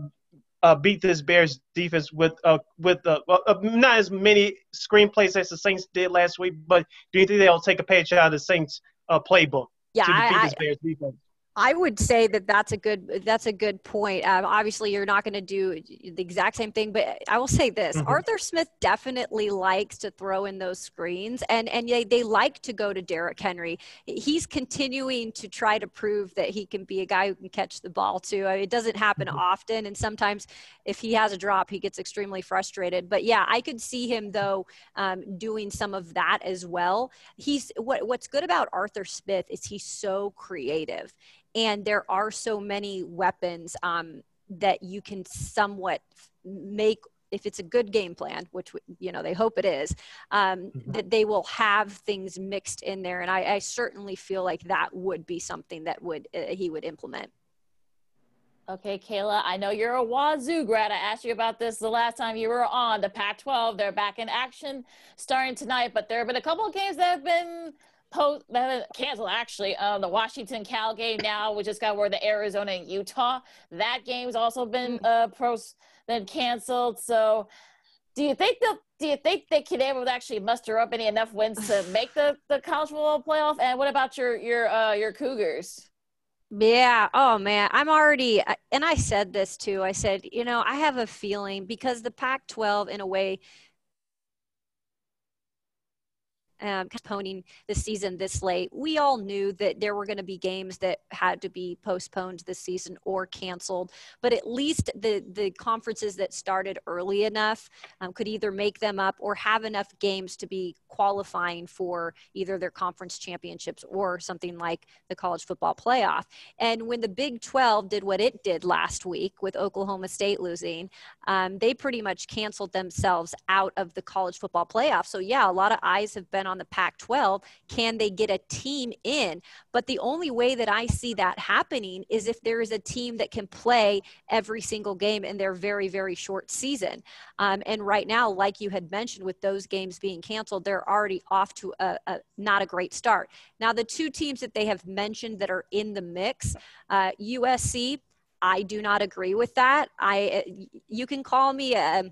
uh, beat this Bears defense with uh, with uh, not as many screenplays as the Saints did last week, but do you think they'll take a page out of the Saints uh, playbook yeah, to defeat I, this Bears defense? I would say that that's a good that's a good point. Um, obviously, you're not going to do the exact same thing, but I will say this: mm-hmm. Arthur Smith definitely likes to throw in those screens, and and they, they like to go to Derrick Henry. He's continuing to try to prove that he can be a guy who can catch the ball too. I mean, it doesn't happen mm-hmm. often, and sometimes if he has a drop, he gets extremely frustrated. But yeah, I could see him though um, doing some of that as well. He's what what's good about Arthur Smith is he's so creative and there are so many weapons um, that you can somewhat make if it's a good game plan, which you know they hope it is, um, mm-hmm. that they will have things mixed in there, and I, I, certainly feel like that would be something that would uh, he would implement. Okay, Kayla, I know you're a Wazzu grad. I asked you about this the last time you were on the Pac-12. They're back in action starting tonight, but there have been a couple of games that have been post that canceled actually. Um, the Washington Cal game now, we just got where the Arizona and Utah. That game's also been mm. uh pros then canceled. So, do you think the do you think they can able to actually muster up any enough wins to make the the college football playoff? And what about your your uh your Cougars? Yeah. Oh man, I'm already, and I said this too. I said, you know, I have a feeling because the Pac-12, in a way, um, postponing the season this late. We all knew that there were going to be games that had to be postponed this season or canceled, but at least the the conferences that started early enough um, could either make them up or have enough games to be qualifying for either their conference championships or something like the college football playoff. And when the Big 12 did what it did last week with Oklahoma State losing, um, they pretty much canceled themselves out of the college football playoff. So yeah, a lot of eyes have been on the Pac 12. Can they get a team in? But the only way that I see that happening is if there is a team that can play every single game in their very, very short season. Um, and right now, like you had mentioned, with those games being canceled, they're already off to a, a not a great start. Now, the two teams that they have mentioned that are in the mix, uh, USC. I do not agree with that. I you can call me a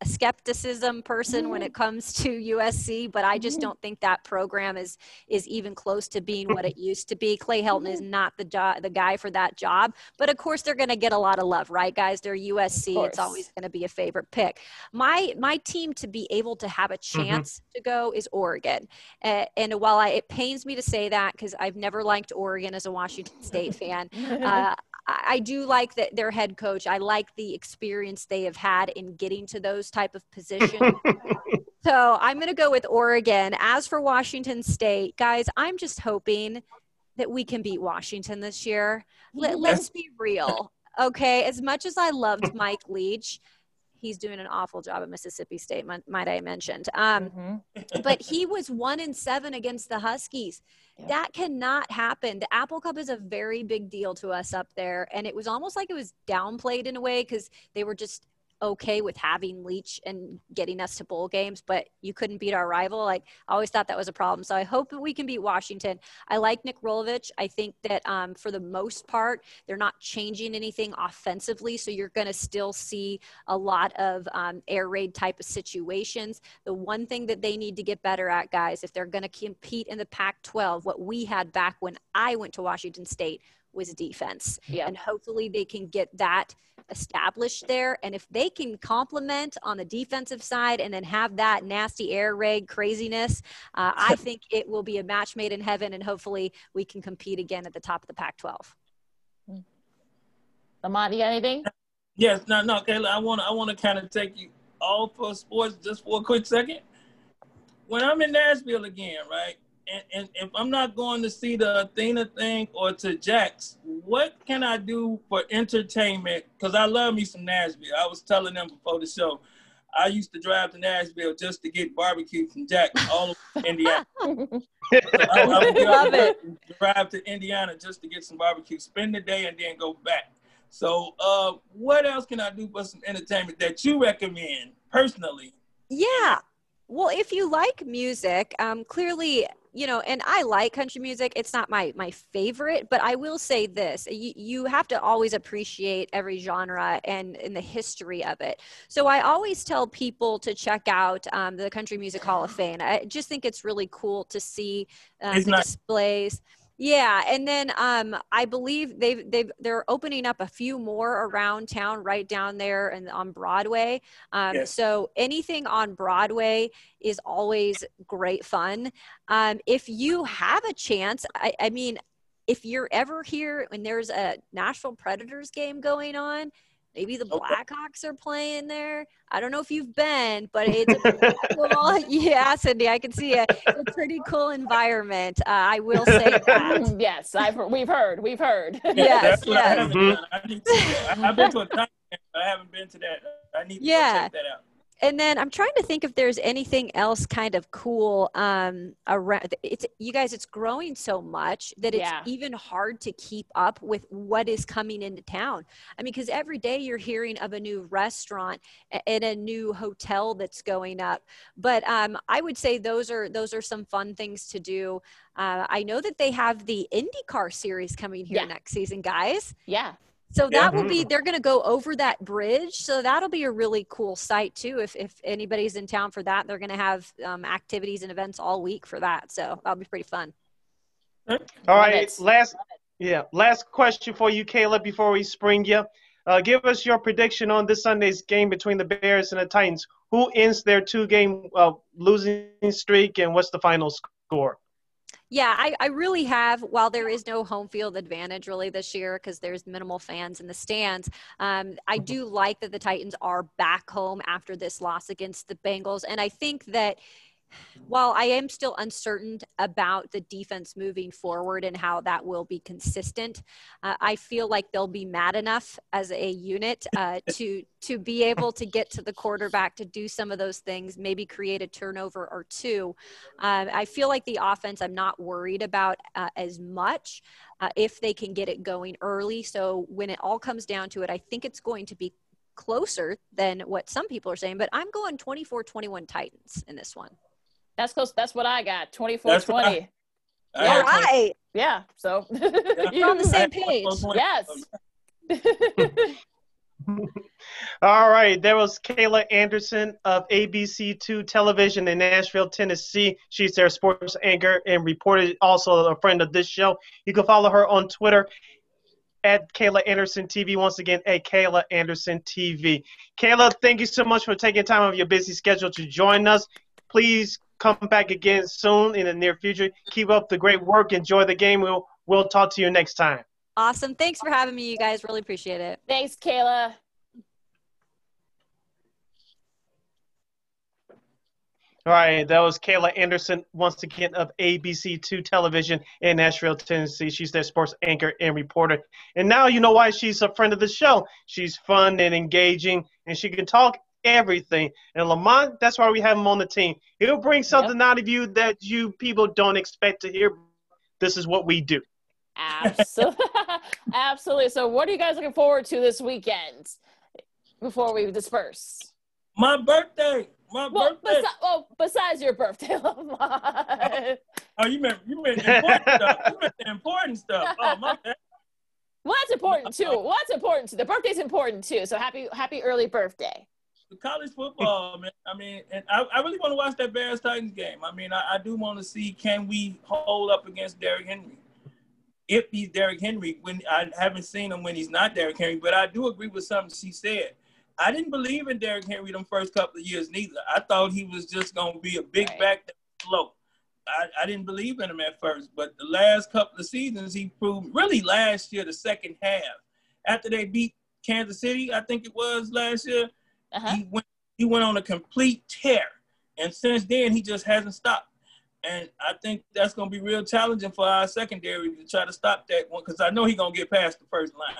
a skepticism person when mm-hmm. it comes to USC, but I just mm-hmm. don't think that program is is even close to being what it used to be. Clay Helton is mm-hmm. not the job the guy for that job, but of course they're going to get a lot of love, right, guys? They're USC. It's always going to be a favorite pick. My my team to be able to have a chance mm-hmm. to go is Oregon, uh, and while I, it pains me to say that because I've never liked Oregon as a Washington State fan, uh, I do like that their head coach. I like the experience they have had in getting to those type of positions. So I'm going to go with Oregon. As for Washington State, guys, I'm just hoping that we can beat Washington this year. Let, let's be real. Okay. As much as I loved Mike Leach, he's doing an awful job at Mississippi State, might, I mentioned. Um, Mhm. but he was one in seven against the Huskies. Yeah. That cannot happen. The Apple Cup is a very big deal to us up there, and it was almost like it was downplayed in a way because they were just okay with having Leach and getting us to bowl games, but you couldn't beat our rival. Like I always thought that was a problem. So I hope that we can beat Washington. I like Nick Rolovich. I think that um, for the most part, they're not changing anything offensively, so you're going to still see a lot of um, air raid type of situations. The one thing that they need to get better at, guys, if they're going to compete in the Pac 12, what we had back when I went to Washington State was defense. Yeah. And hopefully they can get that established there. And if they can complement on the defensive side and then have that nasty air raid craziness, uh, I think it will be a match made in heaven. And hopefully we can compete again at the top of the Pac 12. Lamont, you got anything? Yes, no, no, Kayla, I want to I want to kind of take you all for sports just for a quick second. When I'm in Nashville again, right, and, and if I'm not going to see the Athena thing or to Jack's, what can I do for entertainment? Because I love me some Nashville. I was telling them before the show, I used to drive to Nashville just to get barbecue from Jack's all over Indiana. I, I would get Love off work and Drive to Indiana just to get some barbecue, spend the day, and then go back. So, uh, what else can I do for some entertainment that you recommend personally? Yeah. Well, if you like music, um, clearly, you know, and I like country music. It's not my my favorite, but I will say this: you, you have to always appreciate every genre and in the history of it. So I always tell people to check out um, the Country Music Hall of Fame. I just think it's really cool to see um, the nice. displays. Yeah, and then um, I believe they've they've they're opening up a few more around town, right down there and on Broadway. Um, Yes. So anything on Broadway is always great fun. Um, if you have a chance, I, I mean, if you're ever here and there's a Nashville Predators game going on, maybe the Blackhawks are playing there. I don't know if you've been, but it's cool. Yeah, Cindy, I can see it. It's a pretty cool environment. Uh, I will say that. yes, I've we've heard, we've heard. Yes, that's what I yes. haven't. I need to. I, I've been to a time, I haven't been to that. I need to Yeah. check that out. And then I'm trying to think if there's anything else kind of cool um, around. It's you guys. It's growing so much that it's Yeah. even hard to keep up with what is coming into town. I mean, because every day you're hearing of a new restaurant and a new hotel that's going up. But um, I would say those are those are some fun things to do. Uh, I know that they have the IndyCar series coming here Yeah. next season, guys. yeah. So Yeah. that will be they're going to go over that bridge. So that'll be a really cool site too. If if anybody's in town for that, they're going to have um, activities and events all week for that. So that'll be pretty fun. All right, it. last yeah, last question for you, Caleb, before we spring you. Uh, give us your prediction on this Sunday's game between the Bears and the Titans. Who ends their two-game uh, losing streak, and what's the final score? Yeah, I, I really have. While there is no home field advantage really this year because there's minimal fans in the stands, um, I do like that the Titans are back home after this loss against the Bengals. And I think that while I am still uncertain about the defense moving forward and how that will be consistent, uh, I feel like they'll be mad enough as a unit uh, to to be able to get to the quarterback to do some of those things, maybe create a turnover or two. Um, I feel like the offense I'm not worried about uh, as much uh, if they can get it going early. So when it all comes down to it, I think it's going to be closer than what some people are saying, but I'm going 24-21 Titans in this one. That's close. That's what I got. 24 That's what 20. I Yeah. had All right. Yeah. So We're on the same page. yes. All right, there was Kayla Anderson of ABC2 Television in Nashville, Tennessee. She's their sports anchor and reporter, also a friend of this show. You can follow her on Twitter at Kayla Anderson TV. Once again, at Kayla Anderson TV. Kayla, thank you so much for taking time out of your busy schedule to join us. Please come back again soon in the near future. Keep up the great work. Enjoy the game. We'll we'll talk to you next time. Awesome. Thanks for having me, you guys. Really appreciate it. Thanks, Kayla. All right, that was Kayla Anderson once again of ABC2 Television in Nashville, Tennessee. She's their sports anchor and reporter. And now you know why she's a friend of the show. She's fun and engaging, and she can talk everything. And Lamont, that's why we have him on the team. He'll bring something yep. out of you that you people don't expect to hear. This is what we do. Absolutely. Absolutely. So, what are you guys looking forward to this weekend before we disperse? My birthday. My well, birthday. Besi- well, besides your birthday, Lamont. Oh, oh, you meant you meant important stuff. You meant the important stuff. Oh, my bad. Well, that's important too. Well, that's important too. The birthday's important too. So happy, happy early birthday. College football, man. I mean, and I, I really want to watch that Bears Titans game. I mean, I, I do want to see can we hold up against Derrick Henry. If he's Derrick Henry, when I haven't seen him when he's not Derrick Henry, but I do agree with something she said I didn't believe in Derrick Henry the first couple of years neither. I thought he was just going to be a big right. back that slow. I, I didn't believe in him at first, but the last couple of seasons he proved. Really, last year the second half after they beat Kansas City, I think it was last year. Uh-huh. He went he went on a complete tear, and since then he just hasn't stopped. And I think that's going to be real challenging for our secondary to try to stop that one because I know he's going to get past the first line.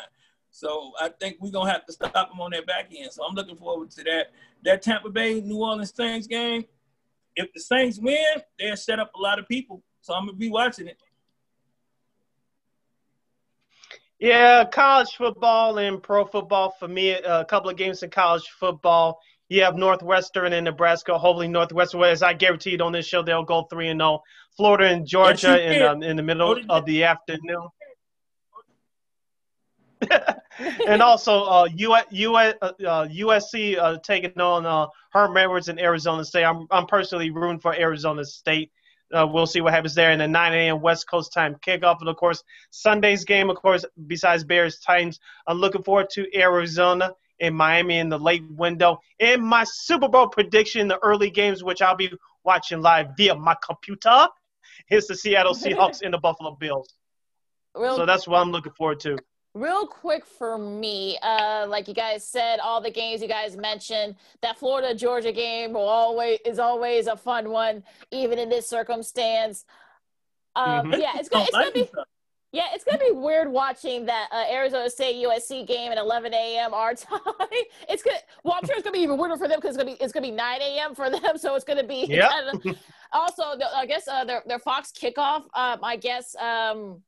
So I think we're gonna have to stop him on that back end. So I'm looking forward to that. That Tampa Bay New Orleans Saints game. If the Saints win, they'll set up a lot of people. So I'm gonna be watching it. Yeah, college football and pro football for me. A couple of games in college football. You have Northwestern and Nebraska. Hopefully, Northwestern, as I guaranteed on this show, they'll go three and zero. Oh. Florida and Georgia in um, in the middle of the afternoon. and also uh, uh, USC uh, taking on uh, Herm Edwards in Arizona State. I'm, I'm personally rooting for Arizona State. Uh, we'll see what happens there in the 9 a.m. West Coast time kickoff. And of course, Sunday's game, of course, besides Bears Titans, I'm looking forward to Arizona and Miami in the late window. And my Super Bowl prediction, the early games, which I'll be watching live via my computer, is the Seattle Seahawks and the Buffalo Bills. Real, so that's what I'm looking forward to real quick for me uh like you guys said all the games you guys mentioned that florida georgia game will always is always a fun one even in this circumstance um mm-hmm. yeah it's, gonna, it's gonna be yeah, it's gonna be weird watching that uh, Arizona State USC game at 11 a.m. our time. It's gonna. Well, I'm sure it's gonna be even weirder for them because it's gonna be it's gonna be 9 a.m. for them. So it's gonna be. Yeah. also, the, I guess uh, their their Fox kickoff. Um, I guess um,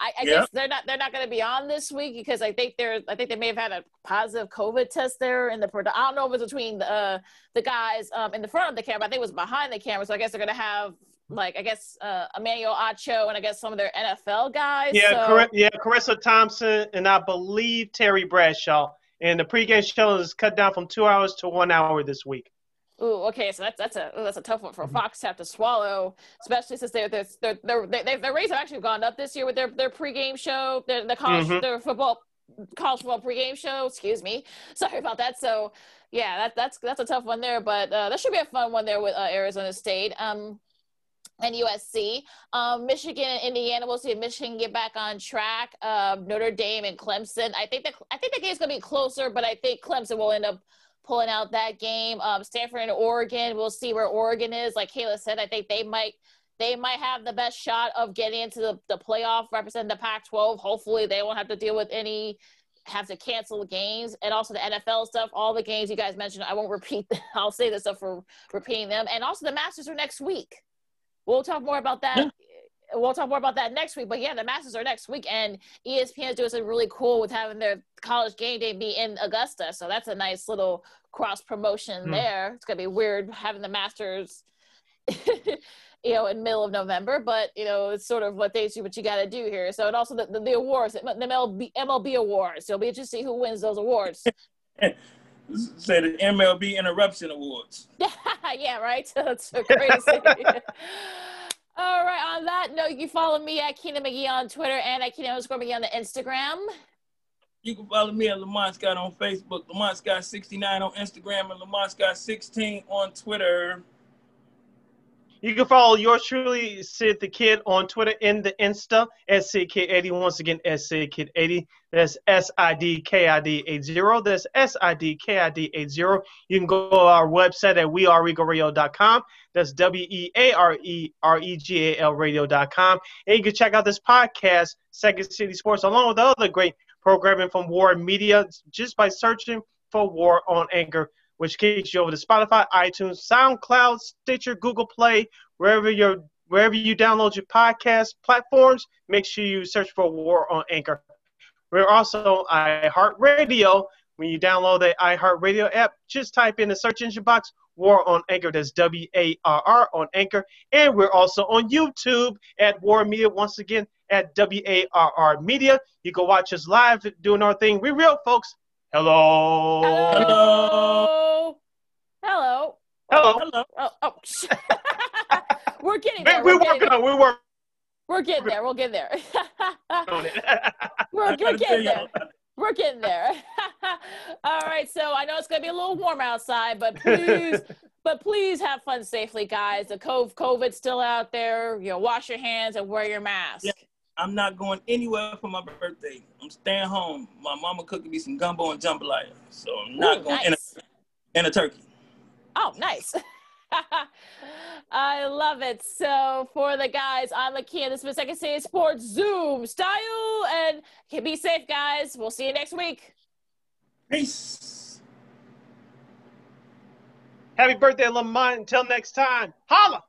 I, I guess they're not they're not going to be on this week because I think they're I think they may have had a positive COVID test there in the I don't know if it's between the uh, the guys um, in the front of the camera. I think it was behind the camera. So I guess they're going to have like I guess uh, Emmanuel Acho and I guess some of their NFL guys. Yeah, so. correct. Yeah, Charissa Thompson and I believe Terry Bradshaw. And the pregame show is cut down from two hours to one hour this week. Ooh, okay, so that's that's a ooh, that's a tough one for mm-hmm. Fox to have to swallow, especially since they're they're they're, they're they, their rates have actually gone up this year with their their pregame show, their the college mm-hmm. their football college football pregame show. Excuse me, sorry about that. So, yeah, that that's that's a tough one there, but uh, that should be a fun one there with uh, Arizona State. Um, and USC. Um, Michigan and Indiana. We'll see if Michigan get back on track. Um, Notre Dame and Clemson. I think that I think the game's gonna be closer, but I think Clemson will end up pulling out that game. Um, Stanford and Oregon, we'll see where Oregon is. Like Kayla said, I think they might they might have the best shot of getting into the, the playoff, representing the Pac-12. Hopefully, they won't have to deal with any have to cancel games and also the NFL stuff. All the games you guys mentioned, I won't repeat. I'll say this stuff for repeating them. And also the Masters are next week. We'll talk more about that. Yeah we'll talk more about that next week. But yeah, the Masters are next week, and ESPN is doing something really cool with having their college game day be in Augusta. So that's a nice little cross promotion mm. there. It's gonna be weird having the Masters, you know, in middle of November, but you know, it's sort of what they do, what you got to do here. So and also the, the, the awards, the MLB, MLB awards. So it'll be interesting to see who wins those awards. Say the MLB Interruption Awards. yeah, right. That's so crazy. All right. On that note, you follow me at Keena McGee on Twitter and at Keena underscore McGee on the Instagram. You can follow me at Lamont Scott on Facebook, Lamont Scott 69 on Instagram, and Lamont Scott 16 on Twitter. You can follow yours truly, Sid the Kid, on Twitter in the Insta at SidKid80. Once again, at SidKid80. That's S I D K I D 80. That's S I D K I D 80. You can go to our website at weareregalradio.com. That's W E A R E R E G A L radio.com. And you can check out this podcast, Second City Sports, along with other great programming from WARR Media just by searching for WARR on Anchor which kicks you over to Spotify, iTunes, SoundCloud, Stitcher, Google Play, wherever you wherever you download your podcast platforms. Make sure you search for WARR on Anchor. We're also iHeartRadio. When you download the iHeartRadio app, just type in the search engine box WARR on Anchor. That's W A R R on Anchor. And we're also on YouTube at WARR Media. Once again, at W A R R Media. You can watch us live doing our thing. We real, folks. Hello. Hello. Hello. Hello. Hello. Oh, oh. we're getting there. We're, We're getting working there. on. We're working We're getting there. We'll get there. we're, we're getting there. We're getting there. All right. So I know it's gonna be a little warm outside, but please, but please have fun safely, guys. The cove COVID's still out there. You know, wash your hands and wear your mask. Yeah. I'm not going anywhere for my birthday. I'm staying home. My mama cooking me some gumbo and jambalaya, so I'm not Ooh, going nice. in, a, in a turkey. Oh, nice. I love it. So for the guys, I'm Lakia. This was Second City Sports Zoom style, and be safe, guys. We'll see you next week. Peace. Happy birthday, Lamont. Until next time. Holla.